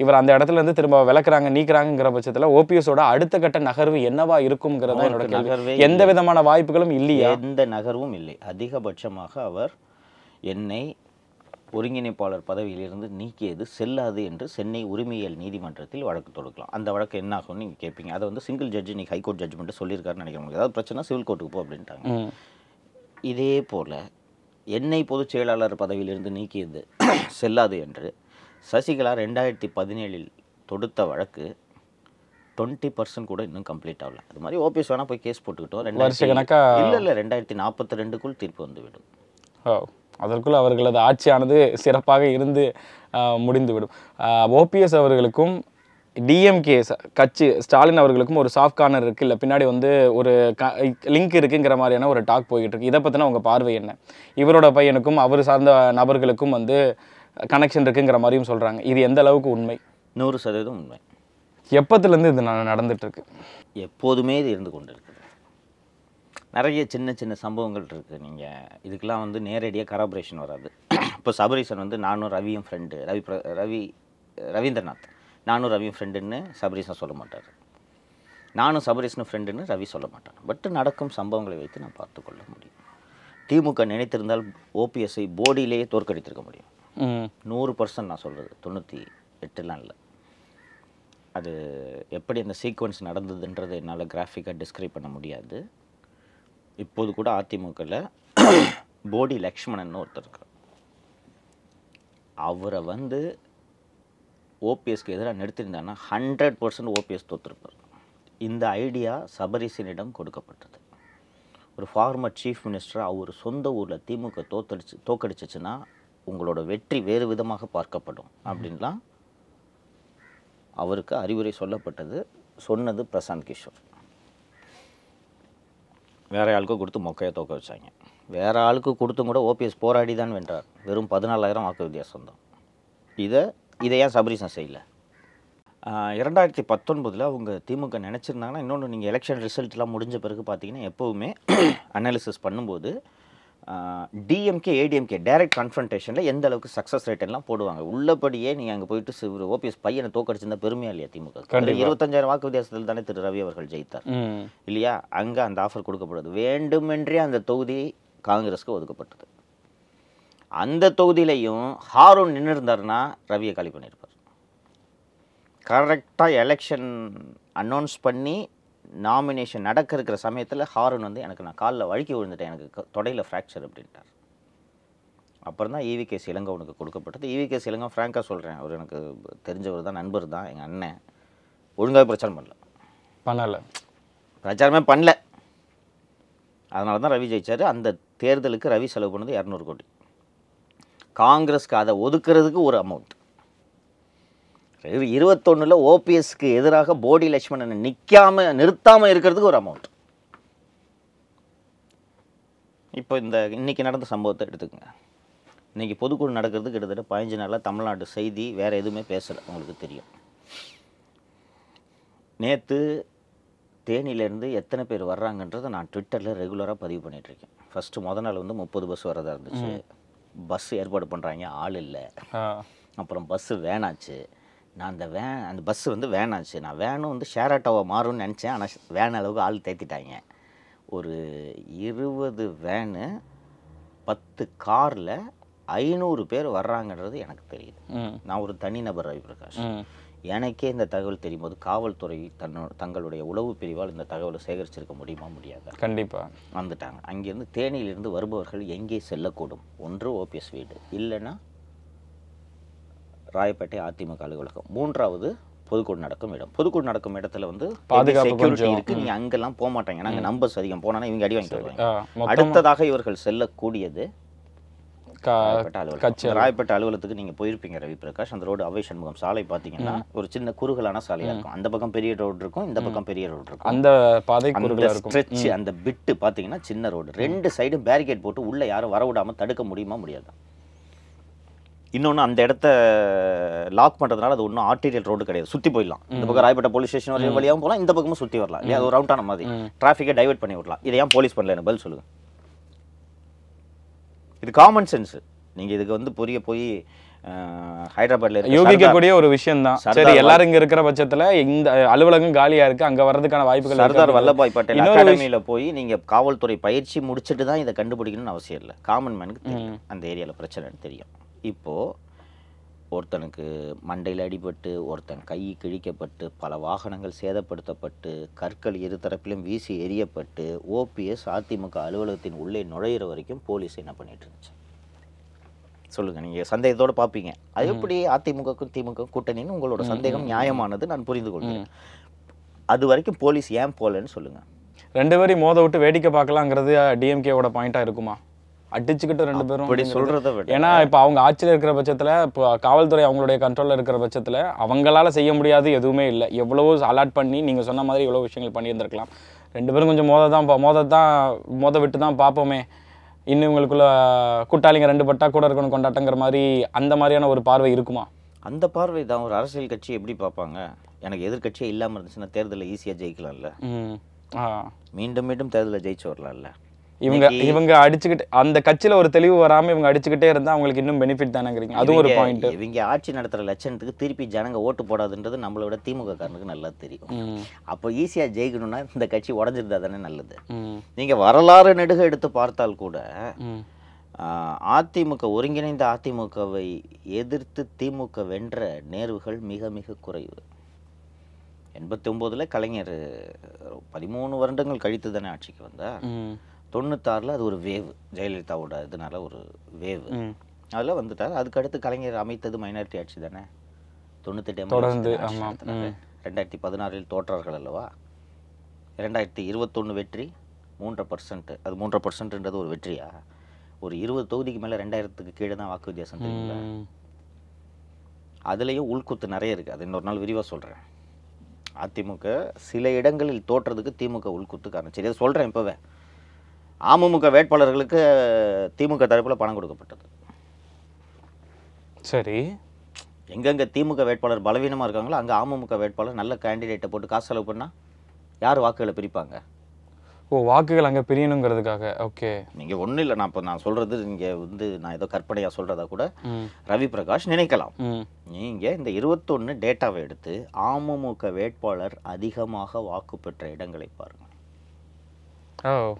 இவர் அந்த இடத்துல இருந்து திரும்ப விளக்குறாங்க நீக்குறாங்கிற பட்சத்துல ஓபிஎஸோட அடுத்த கட்ட நகர்வு என்னவா இருக்கும்ங்கிறதா என்னோட கேள்வி. எந்த விதமான வாய்ப்புகளும் இல்லையா? எந்த நகர்வும் இல்லை. அதிகபட்சமாக அவர் என்னை ஒருங்கிணைப்பாளர் பதவியிலிருந்து நீக்கியது செல்லாது என்று சென்னை உரிமையியல் நீதிமன்றத்தில் வழக்கு தொடுக்கலாம். அந்த வழக்கு என்ன ஆகும்னு நீங்கள் கேட்பீங்க அதை வந்து சிங்கிள் ஜட்ஜ் இன்னைக்கு ஹைகோர்ட் ஜட்ஜ்மெண்ட் சொல்லியிருக்காருன்னு நினைக்கிறேன் உங்களுக்கு. ஏதாவது பிரச்சனை சிவில் கோர்ட்டுக்கு போ அப்படின்ட்டாங்க இதே போல் என்னை பொதுச் செயலாளர் பதவியிலிருந்து நீக்கியது செல்லாது என்று சசிகலா ரெண்டாயிரத்தி பதினேழில் தொடுத்த வழக்கு டுவெண்ட்டி பர்சன்ட் கூட இன்னும் கம்ப்ளீட் ஆகல. அது மாதிரி ஓபிஎஸ் வேணால் போய் கேஸ் போட்டுக்கிட்டோம். வருஷ ரெண்டாயிரத்தி கணக்கா? இல்லை இல்லை ரெண்டாயிரத்தி நாற்பத்தி ரெண்டுக்குள் தீர்ப்பு வந்துவிடும். ஓ அதற்குள் அவர்களது ஆட்சியானது சிறப்பாக இருந்து முடிந்துவிடும். ஓபிஎஸ் அவர்களுக்கும் டிஎம்கே கட்சி ஸ்டாலின் அவர்களுக்கும் ஒரு சாஃப்ட் கார்னர் இருக்கு இல்லை பின்னாடி வந்து ஒரு லிங்க் இருக்குங்கிற மாதிரியான ஒரு டாக் போய்கிட்டு இருக்கு. இதை பற்றின உங்கள் பார்வை என்ன? இவரோட பையனுக்கும் அவர் சார்ந்த நபர்களுக்கும் வந்து கனெக்ஷன் இருக்குங்கிற மாதிரியும் சொல்கிறாங்க இது எந்த அளவுக்கு உண்மை? நூறு சதவீதம் உண்மை. எப்பத்துலேருந்து இது ந- நடந்துட்டு இருக்கு எப்போதுமே இது இருந்து கொண்டு இருக்குது நிறைய சின்ன சின்ன சம்பவங்கள் இருக்குது நீங்கள் இதுக்கெல்லாம் வந்து நேரடியாக கராபரேஷன் வராது. இப்போ சபரீசன் வந்து நானும் ரவியும் ஃப்ரெண்டு ரவி பிர ரவி ரவீந்திரநாத். நானும் ரவியும் ஃப்ரெண்டுன்னு சபரீசன் சொல்ல மாட்டார். நானும் சபரீசனும் ஃப்ரெண்டுன்னு ரவி சொல்ல மாட்டார். பட் நடக்கும் சம்பவங்களை வைத்து நான் பார்த்து கொள்ள முடியும். திமுக நினைத்திருந்தால் ஓபிஎஸ்ஐ போடியிலேயே தோற்கடித்திருக்க முடியும். நூறு பர்சன்ட் நான் சொல்கிறது தொண்ணூற்றி எட்டுலாம் இல்லை. அது எப்படி அந்த சீக்வன்ஸ் நடந்ததுன்றது என்னால் கிராஃபிக்காக டிஸ்கிரைப் பண்ண முடியாது. இப்போது கூட அதிமுகவில் போடி லக்ஷ்மணன் ஒருத்தர் இருக்கார். அவரை வந்து ஓபிஎஸ்க்கு எதிராக நிறுத்தியிருந்தாங்கன்னா ஹண்ட்ரட் பர்சன்ட் ஓபிஎஸ் தோற்றுருப்பார் இந்த ஐடியா சபரிசனிடம் கொடுக்கப்பட்டது. ஒரு ஃபார்மர் சீஃப் மினிஸ்டர் அவர் சொந்த ஊரில் திமுக தோத்தடிச்சு தோக்கடிச்சிச்சுன்னா உங்களோட வெற்றி வேறு விதமாக பார்க்கப்படும் அப்படின்லாம் அவருக்கு அறிவுரை சொல்லப்பட்டது. சொன்னது பிரசாந்த் கிஷோர். வேற யாருக்கோ கொடுத்து மொக்கையை தோக்க வச்சாங்க. வேற ஆளுக்கு கொடுத்தும் கூட ஓபிஎஸ் போராடி தான் வென்றார். வெறும் பதினாலாயிரம் வாக்கு வித்தியாசம் தான். இதை இதை ஏன் சபரிசன் செய்யல? இரண்டாயிரத்தி பத்தொன்பதில் அவங்க திமுக நினச்சிருந்தாங்கன்னா இன்னொன்று நீங்கள் எலெக்ஷன் ரிசல்ட்லாம் முடிஞ்ச பிறகு பார்த்தீங்கன்னா எப்போவுமே அனாலிசிஸ் பண்ணும்போது டிஎம்கே ஏடிஎம்கே டைரக்ட் கன்ஃபrontationல எந்த அளவுக்கு சக்ஸஸ் ரேட் எல்லாம் போடுவாங்க? உள்ளபடியே நீங்கள் அங்கே போயிட்டு ஓபிஎஸ் பையனை தோக்கடிச்சிருந்தா பெருமையா இல்லையா திமுக. இருபத்தஞ்சாயிரம் வாக்கு வித்தியாசத்தில் தானே திரு ரவி அவர்கள் ஜெயித்தார். இல்லையா? அங்கே அந்த ஆஃபர் கொடுக்கப்படுது. வேண்டுமென்றே அந்த தொகுதி காங்கிரஸ்க்கு ஒதுக்கப்பட்டது. அந்த தொகுதியிலையும் ஹாரூன் நின்று இருந்தாருன்னா ரவியை காலி பண்ணியிருப்பார். கரெக்டாக எலெக்ஷன் அனௌன்ஸ் பண்ணி நாமினேஷன் நடக்க இருக்கிற சமயத்தில் ஹாரூன் வந்து எனக்கு நான் காலில் வழுக்கி விழுந்துட்டேன். எனக்கு தொடையில் ஃப்ராக்சர் அப்படின்ட்டார். அப்புறம் தான் ஈவிகே இளங்கவனுக்கு கொடுக்கப்பட்டது. ஈவிகே இளங்கவன் ஃப்ராங்காக சொல்கிறேன் அவர் எனக்கு தெரிஞ்சவர் தான் நண்பர் தான் எங்கள் அண்ணன். ஒழுங்காக பிரச்சாரம் பண்ணல. பண்ணலை. பிரச்சாரமே பண்ணல. அதனால தான் ரவி ஜெயிச்சார். அந்த தேர்தலுக்கு ரவி செலவு பண்ணது இரநூறு கோடி. காங்கிரஸ்க்கு அதை ஒதுக்குறதுக்கு ஒரு அமௌண்ட் இருபத்தொன்னில் ஓபிஎஸ்க்கு எதிராக போடி லட்சுமணனை நிற்காம நிறுத்தாமல் இருக்கிறதுக்கு ஒரு அமௌண்ட் இப்போ இந்த இன்னைக்கு நடந்த சம்பவத்தை எடுத்துக்கங்க. இன்னைக்கு பொதுக்குழு நடக்கிறது கிட்டத்தட்ட பதினஞ்சு நாளாக தமிழ்நாடு செய்தி வேறு எதுவுமே பேசலை உங்களுக்கு தெரியும். நேற்று தேனியிலேருந்து எத்தனை பேர் வர்றாங்கன்றதை நான் ட்விட்டரில் ரெகுலராக பதிவு பண்ணிட்டு இருக்கேன். ஃபஸ்ட்டு முத நாள் வந்து முப்பது பஸ் வரதா இருந்துச்சு. பஸ் ஏற்பாடு பண்ணுறாங்க ஆள் இல்லை. அப்புறம் பஸ்ஸு வேனாச்சு நான் அந்த வேன் அந்த பஸ்ஸு வந்து வேனாச்சு நான் வேனும் வந்து ஷேர் ஆட்டோவாக மாறும்னு நினச்சேன். ஆனால் வேன் அளவுக்கு ஆள் தேத்திட்டாங்க. ஒரு இருபது வேனு பத்து காரில் ஐநூறு பேர் வர்றாங்கன்றது எனக்கு தெரியுது. நான் ஒரு தனிநபர் ரவி பிரகாஷ் ம். எனக்கே இந்த தகவல் தெரியும் போது காவல்துறை தன்னோ தங்களுடைய உளவு பிரிவால் இந்த தகவலை சேகரிச்சிருக்க முடியுமா முடியாதா? கண்டிப்பா. வந்துட்டாங்க. அங்கேருந்து தேனியிலிருந்து வருபவர்கள் எங்கே செல்லக்கூடும்? ஒன்று ஓபிஎஸ் வீடு. இல்லைன்னா ராயப்பேட்டை அதிமுக அலுவலகம். மூன்றாவது பொதுக்கூடு நடக்கும் இடம். பொதுக்கூடு நடக்கும் இடத்துல வந்து கொஞ்சம், இருக்கு. நீங்க அங்கெல்லாம் போக மாட்டாங்க. ஏன்னா அங்கே நம்பர்ஸ் அதிகம். போனா இவங்க அடி வாங்கிட்டு அடுத்ததாக இவர்கள் செல்லக்கூடியது ராயப்பேட்டை அலுவலகத்துக்கு நீங்க போயிருப்பீங்க ரவி பிரகாஷ் அந்த ரோடு அவை சண்முகம் சாலை பார்த்தீங்கன்னா ஒரு சின்ன குறுகலான சாலையா இருக்கும். அந்த பக்கம் பெரிய ரோடு இருக்கும் இந்த பக்கம் பெரிய ரோடு இருக்கும். அந்த பாதை ஸ்ட்ரெச் அந்த பிட்டு பார்த்தீங்கன்னா சின்ன ரோடு. ரெண்டு சைடும் பேரிகேட் போட்டு உள்ள யாரும் வர விடாம தடுக்க முடியுமா முடியாதா? இன்னொன்று அந்த இடத்த லாக் பண்ணுறதுனால அது ஒன்றும் ஆர்டிரியல் ரோடு கிடையாது. சுற்றி போயிடலாம். இந்த பக்கம் ராயப்பேட்டை போலீஸ் ஸ்டேஷன் வரையும் வழியாகவும் போகலாம். இந்த பக்கமும் சுற்றி வரலாம். இல்லையா? அது ஒரு ரவுண்டான மாதிரி. டிராஃபிக்கை டைவர்ட் பண்ணி விடலாம். இதை ஏன் போலீஸ் பண்ணல? எனக்கு பதில் சொல்லுங்க. இது காமன் சென்ஸ் நீங்க இதுக்கு வந்து புரிய போய் ஹைதராபாத்ல இருக்க யூகிக்க சர்தார் கூடிய ஒரு விஷயம் தான் சரி எல்லாரும் இங்க இருக்கிற பட்சத்துல இந்த அலுவலகம் காலியா இருக்கு. அங்க வர்றதுக்கான வாய்ப்புகள் சர்தார். வல்லபாய் பட்டேல் அகாடமியில போய் நீங்க காவல்துறை பயிற்சி முடிச்சுட்டு தான் இதை கண்டுபிடிக்கணும்னு அவசியம் இல்லை. காமன் மேனுக்கு அந்த ஏரியால பிரச்சனைன்னு தெரியும். இப்போ ஒருத்தனுக்கு மண்டையில் அடிபட்டு ஒருத்தன் கை கிழிக்கப்பட்டு பல வாகனங்கள் சேதப்படுத்தப்பட்டு கற்கள் இரு தரப்பிலும் வீசி எரியப்பட்டு ஓபிஎஸ் அதிமுக அலுவலகத்தின் உள்ளே நுழையிற வரைக்கும் போலீஸ் என்ன பண்ணிட்டு இருந்துச்சு? சொல்லுங்க நீங்க சந்தேகத்தோட பார்ப்பீங்க அது எப்படி அதிமுகக்கும் திமுக கூட்டணின்னு உங்களோட சந்தேகம் நியாயமானது நான் புரிந்து கொள்கிறேன். அது வரைக்கும் போலீஸ் ஏன் போலன்னு சொல்லுங்க. ரெண்டு பேரையும் மோத விட்டு வேடிக்கை பார்க்கலாங்கிறது டிஎம்கேவோட பாயிண்டா இருக்குமா? அடிச்சுக்கிட்டு ரெண்டு பேரும் அப்படி சொல்றதை விட ஏன்னா இப்போ அவங்க ஆட்சியில் இருக்கிற பட்சத்தில் இப்போ காவல்துறை அவங்களுடைய கண்ட்ரோலில் இருக்கிற பட்சத்தில் அவங்களால செய்ய முடியாது எதுவுமே இல்லை. எவ்வளவோ அலாட் பண்ணி நீங்கள் சொன்ன மாதிரி எவ்வளோ விஷயங்கள் பண்ணியிருந்திருக்கலாம். ரெண்டு பேரும் கொஞ்சம் மோத தான் மோத தான் மோத விட்டு தான் பார்ப்போமே. இன்னும் இவங்களுக்குள்ள கூட்டாளிங்க ரெண்டு பட்டா கூட இருக்கணும் கொண்டாட்டங்கிற மாதிரி அந்த மாதிரியான ஒரு பார்வை இருக்குமா? அந்த பார்வை தான் ஒரு அரசியல் கட்சி எப்படி பார்ப்பாங்க? எனக்கு எதிர்க்கட்சியே இல்லாமல் இருந்துச்சுன்னா தேர்தலில் ஈஸியாக ஜெயிக்கலாம்ல. மீண்டும் மீண்டும் தேர்தலில் ஜெயிச்சு வரலாம்ல. இவங்க இவங்க அடிச்சுக்கிட்டு அந்த கட்சியில ஒரு தெளிவு வராம இவங்க அடிச்சுக்கிட்டே இருந்தா அவங்களுக்கு இன்னும் பெனிஃபிட் தானேங்கிறீங்க? அதுவும் ஒரு பாயிண்ட் இவங்க ஆட்சி நடத்துகிற லட்சணத்துக்கு திருப்பி ஜனங்க ஓட்டு போடாதுன்றது நம்மளை விட திமுக காரனுக்கு நல்லா தெரியும். அப்போ ஈஸியாக ஜெயிக்கணும்னா இந்த கட்சி உடஞ்சிருந்தா தானே நல்லது. ம். நீங்கள் வரலாறு நெடுக எடுத்து பார்த்தால் கூட அதிமுக ஒருங்கிணைந்த அதிமுகவை எதிர்த்து திமுக வென்ற நேர்வுகள் மிக மிக குறைவு. எண்பத்தி ஒம்போதில் கலைஞர் பதிமூணு வருடங்கள் கழித்து தானே ஆட்சிக்கு வந்தார். தொண்ணூத்தாறில் அது ஒரு வேவு. ஜெயலலிதாவோட இதனால ஒரு வேவு. அதில் வந்துட்டார். அதுக்கடுத்து கலைஞர் அமைத்தது மைனாரிட்டி ஆட்சி தானே? தொண்ணூத்தெட்டு தொடர்ந்து. ரெண்டாயிரத்தி பதினாறில் தோற்றார்கள் அல்லவா? ரெண்டாயிரத்தி இருபத்தொன்று வெற்றி மூன்றரை பர்சன்ட் அது மூன்றரை பர்சன்ட்ன்றது ஒரு வெற்றியா? ஒரு இருபது தொகுதிக்கு மேலே ரெண்டாயிரத்துக்கு கீழே தான் வாக்கு வித்தியாசம் தெரியுங்களா. அதுலேயும் உள்குத்து நிறைய இருக்குது அது இன்னொரு நாள் விரிவாக சொல்கிறேன் அதிமுக சில இடங்களில் தோற்றதுக்கு திமுக உள்குத்து காரணம். சரி அதை சொல்கிறேன் இப்போவே. அமமுக வேட்பாளர்களுக்கு திமுக தரப்பில் பணம் கொடுக்கப்பட்டது. சரி. எங்கெங்கே திமுக வேட்பாளர் பலவீனமாக இருக்காங்களோ அங்கே அமமுக வேட்பாளர் நல்ல கேண்டிடேட்டை போட்டு காசு செலவு பண்ணால் யார் வாக்குகளை பிரிப்பாங்க? ஓ வாக்குகள் அங்கே பிரியணுங்கிறதுக்காக. ஓகே. நீங்கள் ஒன்றும் இல்லை நான் இப்போ நான் சொல்கிறது நீங்கள் வந்து நான் ஏதோ கற்பனையாக சொல்கிறதா கூட ரவி பிரகாஷ் நினைக்கலாம். நீங்கள் இந்த இருபத்தொன்று டேட்டாவை எடுத்து அமமுக வேட்பாளர் அதிகமாக வாக்கு பெற்ற இடங்களை பாருங்கள் ஓ.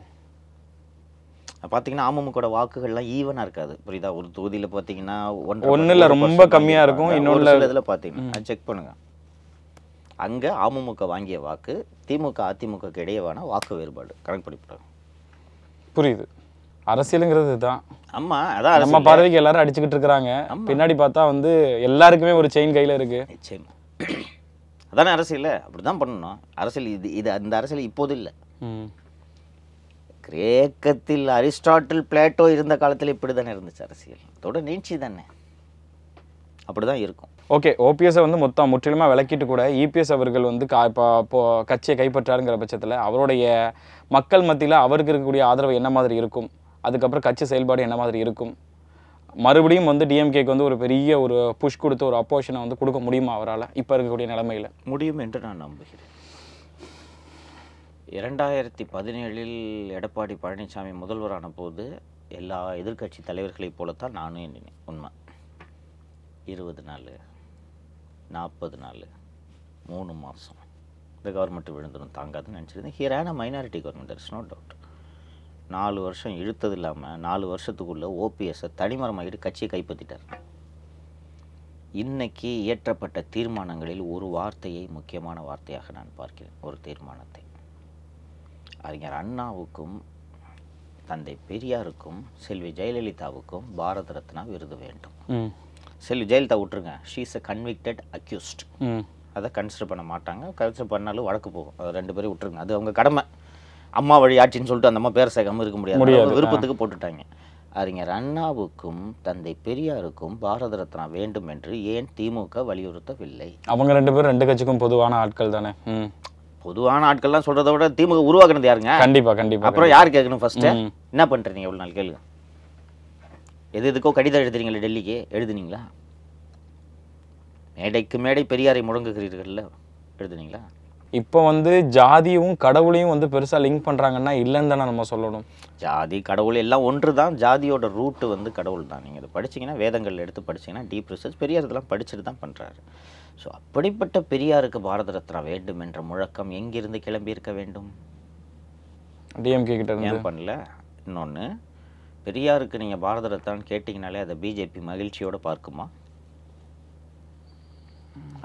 பார்த்தீங்கன்னா அமமுகோட வாக்குகள்லாம் ஈவனாக இருக்காது. புரியுதா? ஒரு தொகுதியில் பார்த்தீங்கன்னா ஒன்றரை ஒண்ணுல ஒரு ரொம்ப percent கம்மியா இருக்கும், சில இதில் பார்த்தீங்கன்னா செக் பண்ணுங்க. அங்கே அமமுக வாங்கிய வாக்கு திமுக அதிமுக இடையேவான வாக்கு வேறுபாடு. கணக்கு படிப்போம் புரியுது. அரசியலுங்கிறது இதுதான். ஆமா அதான் நம்ம. பார்வைக்கு எல்லாரும் அடிச்சுக்கிட்டு இருக்கிறாங்க. ஆமா. பின்னாடி பார்த்தா வந்து எல்லாருக்குமே ஒரு செயின் கையில இருக்கு. நிச்சயமா. அதானே அரசியல் அப்படிதான் பண்ணணும். அரசியல் இது இது அந்த அரசியல் இப்போது இல்லை. கிரேக்கத்தில் அரிஸ்டாட்டில் பிளேட்டோ இருந்த காலத்தில் இப்படி தானே இருந்துச்சு அரசியல். அதோட நீட்சி தானே. அப்படிதான் இருக்கும். ஓகே ஓபிஎஸ்ஸை வந்து மொத்தம் முற்றிலுமாக விளக்கிட்டு கூட இபிஎஸ் அவர்கள் வந்து கா இப்போ இப்போ கட்சியை கைப்பற்றாருங்கிற பட்சத்தில் அவருடைய மக்கள் மத்தியில் அவருக்கு இருக்கக்கூடிய ஆதரவு என்ன மாதிரி இருக்கும்? அதுக்கப்புறம் கட்சி செயல்பாடு என்ன மாதிரி இருக்கும்? மறுபடியும் வந்து டிஎம்கேக்கு வந்து ஒரு பெரிய ஒரு புஷ் கொடுத்து ஒரு அப்போஷனை வந்து கொடுக்க முடியுமா அவரால்? இப்போ இருக்கக்கூடிய நிலமையில. முடியும் என்று நான் நம்புகிறேன். இரண்டாயிரத்தி பதினேழில் எடப்பாடி பழனிசாமி முதல்வரான போது எல்லா எதிர்க்கட்சி தலைவர்களைப் போலத்தான் நானும் எண்ணினேன். உண்மை. இருபது நாள் நாற்பது நாள் மூணு மாதம் இந்த கவர்மெண்ட் விழுந்துடும் தாங்காதுன்னு நினச்சிருந்தேன். ஹியரான minority government it's no doubt நாலு வருஷம் இழுத்தது இல்லாமல் நாலு வருஷத்துக்குள்ளே ஓபிஎஸ்ஸை தனிமரமாகிட்டு கட்சியை கைப்பற்றிட்டார். இன்றைக்கி இயற்றப்பட்ட தீர்மானங்களில் ஒரு வார்த்தையை முக்கியமான வார்த்தையாக நான் பார்க்கிறேன். ஒரு தீர்மானத்தை. அறிஞர் அண்ணாவுக்கும் தந்தை பெரியாருக்கும் செல்வி ஜெயலலிதாவுக்கும் பாரத ரத்னா விருது வேண்டும். செல்வி ஜெயலலிதா விட்டுருங்க. ஷீஸ் அ கன்விக்டட் அக்யூஸ்ட் அதை கன்சிடர் பண்ண மாட்டாங்க. கன்சிடர் பண்ணாலும் வழக்கு போகும். அது ரெண்டு பேரும் விட்டுருங்க. அது அவங்க கடமை. அம்மா வழி ஆட்சின்னு சொல்லிட்டு அந்த அம்மா பேர் சேர்க்காம இருக்க முடியாது. விருப்பத்துக்கு போட்டுட்டாங்க. அறிஞர் அண்ணாவுக்கும் தந்தை பெரியாருக்கும் பாரத ரத்னா வேண்டும் என்று ஏன் திமுக வலியுறுத்தவில்லை? அவங்க ரெண்டு பேரும் ரெண்டு கட்சிக்கும் பொதுவான ஆட்கள் தானே. பொதுவான ஆட்கள்லாம் சொல்றதை விட திமுக உருவாக்குனது யாருங்க? கண்டிப்பா கண்டிப்பா அப்புறம் யார் கேட்கணும் ஃபர்ஸ்ட் ம். என்ன பண்றீங்க எவ்வளவு நாள்? கேளுங்க. எது எதுக்கோ கடிதம் எழுதுறீங்களே டெல்லிக்கு? எழுதுனீங்களா? மேடைக்கு மேடை பெரியாரை முழங்குகிறீர்கள்ல எழுதுனீங்களா? இப்போ வந்து ஜாதியும் கடவுளையும் வந்து பெருசா லிங்க் பண்றாங்கன்னா இல்லைன்னு தானே நம்ம சொல்லணும். ஜாதி கடவுள் எல்லாம் ஒன்று தான் ஜாதியோட ரூட்டு வந்து கடவுள் தான் நீங்கள் இதை படிச்சீங்கன்னா வேதங்கள் எடுத்து படிச்சீங்கன்னா டீப் ரிசர்ச் பெரியார் இதெல்லாம் படிச்சுட்டு தான் பண்ணுறாரு ஸோ அப்படிப்பட்ட பெரியாருக்கு பாரத ரத்னா வேண்டும் என்ற முழக்கம் எங்கிருந்து கிளம்பியிருக்க வேண்டும்? டிஎம்கே கிட்ட ஏன் பண்ணல? இன்னொன்று பெரியாருக்கு நீங்கள் பாரத ரத்னான்னு கேட்டிங்கனாலே அதை பிஜேபி மகிழ்ச்சியோட பார்க்குமா?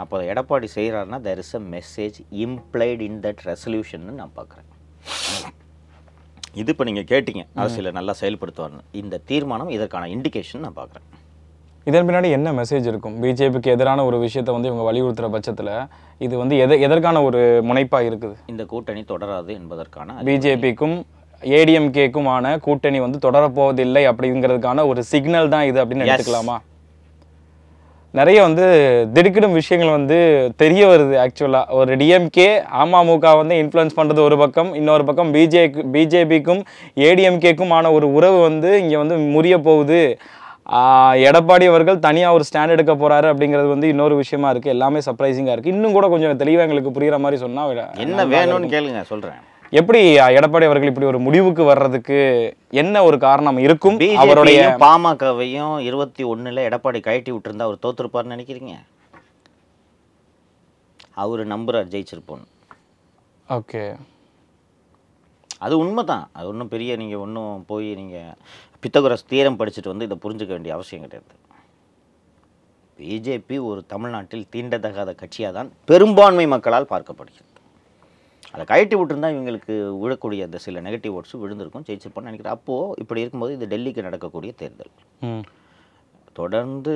அப்போ Edappadi செய்கிறாருன்னா there is a message implied in that resolution நான் பார்க்குறேன். இது இப்போ நீங்கள் கேட்டீங்க அரசியலை நல்லா செயல்படுத்துவார்னு. இந்த தீர்மானம் இதற்கான இண்டிகேஷன் நான் பார்க்குறேன். இதன் பின்னாடி என்ன மெசேஜ் இருக்கும்? பிஜேபிக்கு எதிரான ஒரு விஷயத்தை வந்து இவங்க வலியுறுத்துற பட்சத்துல இது வந்து எதை எதற்கான ஒரு முனைப்பா இருக்குது? இந்த கூட்டணி தொடராது என்பதற்கான பிஜேபிக்கும் ஏடிஎம்கேக்குமான கூட்டணி வந்து தொடரப்போவதில்லை அப்படிங்கிறதுக்கான ஒரு சிக்னல் தான் இது அப்படின்னு. எடுத்துக்கலாமா? நிறைய வந்து திடுக்கிடும் விஷயங்கள் வந்து தெரிய வருது ஆக்சுவலாக ஒரு டிஎம்கே அமமுக வந்து இன்ஃப்ளூயன்ஸ் பண்ணுறது ஒரு பக்கம் இன்னொரு பக்கம் பிஜே பிஜேபிக்கும் ஏடிஎம்கேக்குமான ஒரு உறவு வந்து இங்கே வந்து முறிய போகுது. எடப்பாடி அவர்கள் தனியாக ஒரு ஸ்டாண்ட் எடுக்க போறாரு அப்படிங்கிறது வந்து இன்னொரு விஷயமா இருக்குது எல்லாமே சர்ப்ரைசிங்காக இருக்குது இன்னும் கூட கொஞ்சம் தெளிவாக எங்களுக்கு புரியுற மாதிரி சொன்னால் என்ன வேணும்னு கேளுங்க சொல்கிறேன் எப்படி எடப்பாடி அவர்கள் இப்படி ஒரு முடிவுக்கு வர்றதுக்கு என்ன ஒரு காரணம் இருக்கும்? அவருடைய பாமகவையும் இருபத்தி ஒண்ணுல எடப்பாடி கழட்டி விட்டுருந்தா அவர் தோத்துருப்பார்னு நினைக்கிறீங்க? அவர் நம்புறார் ஜெயிச்சிருப்போன்னு ஓகே அது உண்மைதான். அது ஒன்றும் பெரிய நீங்கள் ஒன்றும் போய் நீங்கள் பித்தகுரஸ் தீரம் படிச்சுட்டு வந்து இதை புரிஞ்சுக்க வேண்டிய அவசியம் கிடையாது. பிஜேபி ஒரு தமிழ்நாட்டில் தீண்டத்தகாத கட்சியாக தான் பெரும்பான்மை மக்களால் பார்க்கப்படுகிறது. அதை கழட்டி விட்டுருந்தா இவங்களுக்கு விழக்கூடிய அந்த சில நெகட்டிவ் ஓட்ஸ் விழுந்திருக்கும் ஜெயிச்சிருப்போம்னு நினைக்கிறேன். அப்போது இப்படி இருக்கும்போது இது டெல்லிக்கு நடக்கக்கூடிய தேர்தல். தொடர்ந்து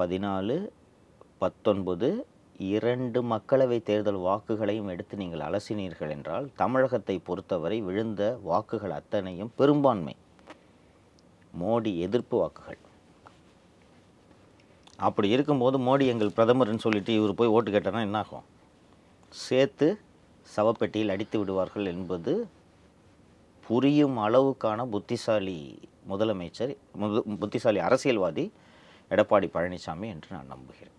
பதினாலு பத்தொன்பது இரண்டு மக்களவை தேர்தல் வாக்குகளையும் எடுத்து நீங்கள் அலசினீர்கள் என்றால் தமிழகத்தை பொறுத்தவரை விழுந்த வாக்குகள் அத்தனையும் பெரும்பான்மை. மோடி எதிர்ப்பு வாக்குகள். அப்படி இருக்கும்போது மோடி எங்கள் பிரதமர்னு சொல்லிட்டு இவர் போய் ஓட்டு கேட்டார்னா என்ன ஆகும் சேர்த்து சவப்பெட்டியில் அடித்து விடுவார்கள் என்பது புரியும் அளவுக்கான புத்திசாலி முதலமைச்சர் புத்திசாலி அரசியல்வாதி எடப்பாடி பழனிசாமி என்று நான் நம்புகிறேன்.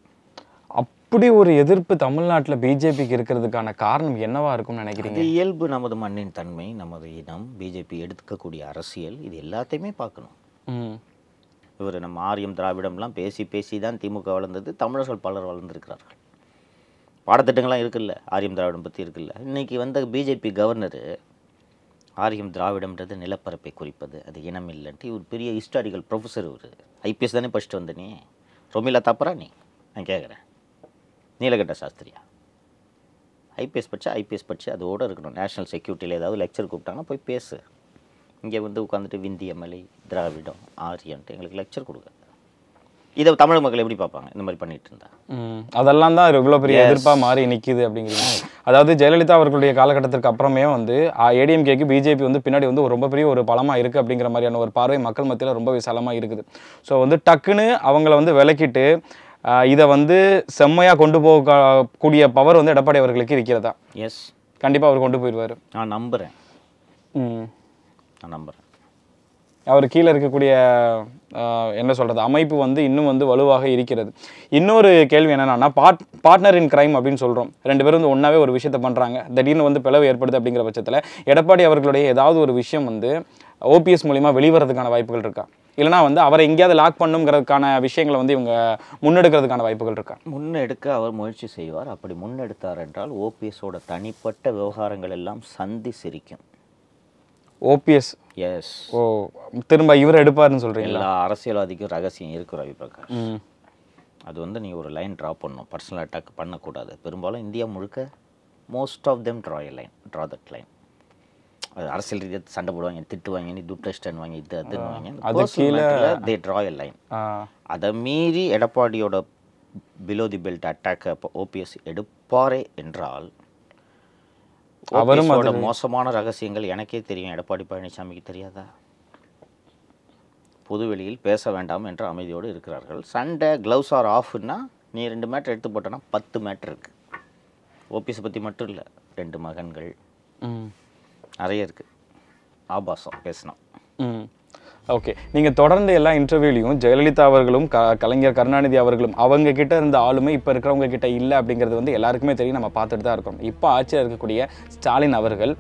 அப்படி ஒரு எதிர்ப்பு தமிழ்நாட்டில் பிஜேபிக்கு இருக்கிறதுக்கான காரணம் என்னவா இருக்கும்னு நினைக்கிறீங்க? இயல்பு. நமது மண்ணின் தன்மை நமது இனம் பிஜேபி எடுக்கக்கூடிய அரசியல் இது எல்லாத்தையுமே பார்க்கணும். ம். இவர் நம்ம ஆரியம் திராவிடம்லாம் பேசி பேசி தான் திமுக வளர்ந்தது. தமிழர்கள் பலர் வளர்ந்திருக்கிறார்கள். பாடத்திட்டங்கள்லாம் இருக்குல்ல ஆரியம் திராவிடம் பற்றி இருக்குல்ல. இன்னைக்கு வந்த பிஜேபி கவர்னரு ஆரியம் திராவிடம்ன்றது நிலப்பரப்பை குறிப்பது அது இனம் இல்லைன்ட்டு இவர் பெரிய ஹிஸ்டாரிக்கல் ப்ரொஃபஸர் இவர். ஐபிஎஸ் தானே படிச்சுட்டு வந்த நீ? ரொமிலா தப்பரா நீ? நான் கேட்குறேன் நீலகண்ட சாஸ்திரியா? ஐபிஎஸ் படிச்சா ஐபிஎஸ் படிச்சு அதோட இருக்கணும். நேஷனல் செக்யூரிட்டியில் ஏதாவது லெக்சர் கூப்பிட்டாங்கன்னா போய் பேசு. இங்கே வந்து உட்காந்துட்டு விந்திய மலை திராவிடம் ஆரியன்ட்டு எங்களுக்கு லெக்சர் கொடுங்க. இதை தமிழ் மக்கள் எப்படி பார்ப்பாங்க? இந்த மாதிரி பண்ணிட்டு இருந்தா. அதெல்லாம் தான் இவ்வளோ பெரிய எதிர்ப்பா மாறி நிக்குது அப்படிங்கிறீங்க அதாவது ஜெயலலிதா அவர்களுடைய காலகட்டத்திற்கு அப்புறமே வந்து ஏடிஎம்கேக்கு பிஜேபி வந்து பின்னாடி வந்து ஒரு ரொம்ப பெரிய ஒரு பலமா இருக்கு அப்படிங்கிற மாதிரியான ஒரு பார்வை மக்கள் மத்தியில் ரொம்ப விசாலமா இருக்குது. ஸோ வந்து டக்குன்னு அவங்கள வந்து விலக்கிட்டு ஆஹ், இதை வந்து செம்மையா கொண்டு போக கூடிய பவர் வந்து எடப்பாடி அவர்களுக்கு இருக்கிறதா? எஸ் கண்டிப்பா அவர் கொண்டு போயிடுவாரு. நான் நம்புகிறேன் ம். நான் நம்புகிறேன் அவர் கீழே இருக்கக்கூடிய என்ன சொல்கிறது அமைப்பு வந்து இன்னும் வந்து வலுவாக இருக்கிறது. இன்னொரு கேள்வி என்னென்னா பார்ட் பார்ட்னர் இன் கிரைம் அப்படின்னு சொல்கிறோம் ரெண்டு பேரும் வந்து ஒன்றாவே ஒரு விஷயத்தை பண்ணுறாங்க திடீர்னு வந்து பிளவு ஏற்படுது அப்படிங்கிற பட்சத்தில் எடப்பாடி அவர்களுடைய ஏதாவது ஒரு விஷயம் வந்து ஓபிஎஸ் மூலிமா வெளிவரதுக்கான வாய்ப்புகள் இருக்கா? இல்லைனா வந்து அவரை எங்கேயாவது லாக் பண்ணுங்கிறதுக்கான விஷயங்களை வந்து இவங்க முன்னெடுக்கிறதுக்கான வாய்ப்புகள் இருக்கா? முன்னெடுக்க அவர் முயற்சி செய்வார். அப்படி முன்னெடுத்தார் என்றால் ஓபிஎஸோட தனிப்பட்ட விவகாரங்கள் எல்லாம் சந்தி சிரிக்கும். ஓபிஎஸ் எஸ் ஓ திரும்ப இவர் எடுப்பாருன்னு சொல்கிறீங்களா எல்லா அரசியல்வாதிக்கும் ரகசியம் இருக்கு ரவி பிரகாஷ் ம். அது வந்து நீ ஒரு லைன் ட்ரா பண்ணணும். பர்சனல் அட்டாக் பண்ணக்கூடாது. பெரும்பாலும் இந்தியா முழுக்க most of them draw line draw that line அரசியல் ரீதியாக சண்டை போடுவாங்க திட்டுவாங்க நீ துட்டஸ்டன் வாங்கி இது அதுன்னு அது கீழே- தே ட்ரா எ லைன் அதை மீறி எடப்பாடியோட பிலோ தி பெல்ட் அட்டாக்கை ஓபிஎஸ் எடுப்பாரே என்றால் அவரும் அவரும் மோசமான ரகசியங்கள் எனக்கே தெரியும். எடப்பாடி பழனிசாமிக்கு தெரியாதா? பொதுவெளியில் பேச வேண்டாம் என்ற அமைதியோடு இருக்கிறார்கள். சண்டை க்ளவுஸ் ஆர் ஆஃப்னா நீ ரெண்டு மேட்டர் எடுத்து போட்டனா பத்து மேட்டர் இருக்கு. ஓபிஎஸ் பற்றி மட்டும் இல்லை ரெண்டு மகன்கள். நிறைய இருக்கு. ஆபாசம் பேசினோம் ம். ஓகே. நீங்கள் தொடர்ந்து எல்லா இன்டர்வியூலையும் ஜெயலலிதா அவர்களும் க கலைஞர் கருணாநிதி அவர்களும் அவங்க கிட்ட இருந்த ஆளுமை இப்போ இருக்கிறவங்க கிட்ட இல்லை அப்படிங்கிறது வந்து எல்லாருக்குமே தெரியும். நம்ம பார்த்துட்டு தான் இருக்கோம். இப்போ ஆட்சியில் இருக்கக்கூடிய ஸ்டாலின் அவர்கள்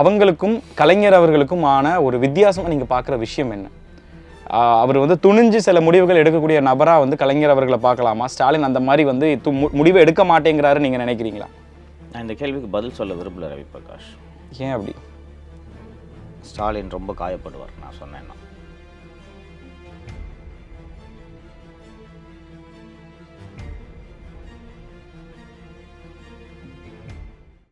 அவங்களுக்கும் கலைஞர் அவர்களுக்கும் ஆன ஒரு வித்தியாசமாக நீங்கள் பார்க்குற விஷயம் என்ன? அவர் வந்து துணிஞ்சு சில முடிவுகள் எடுக்கக்கூடிய நபராக வந்து கலைஞர் அவர்களை பார்க்கலாமா? ஸ்டாலின் அந்த மாதிரி வந்து முடிவு எடுக்க மாட்டேங்கிறாரு நீங்கள் நினைக்கிறீங்களா? நான் இந்த கேள்விக்கு பதில் சொல்ல விரும்பல ரவி பிரகாஷ் ஏன் அப்படி? ஸ்டாலின் ரொம்ப காயப்படுவார் நான் சொன்னேன்னா.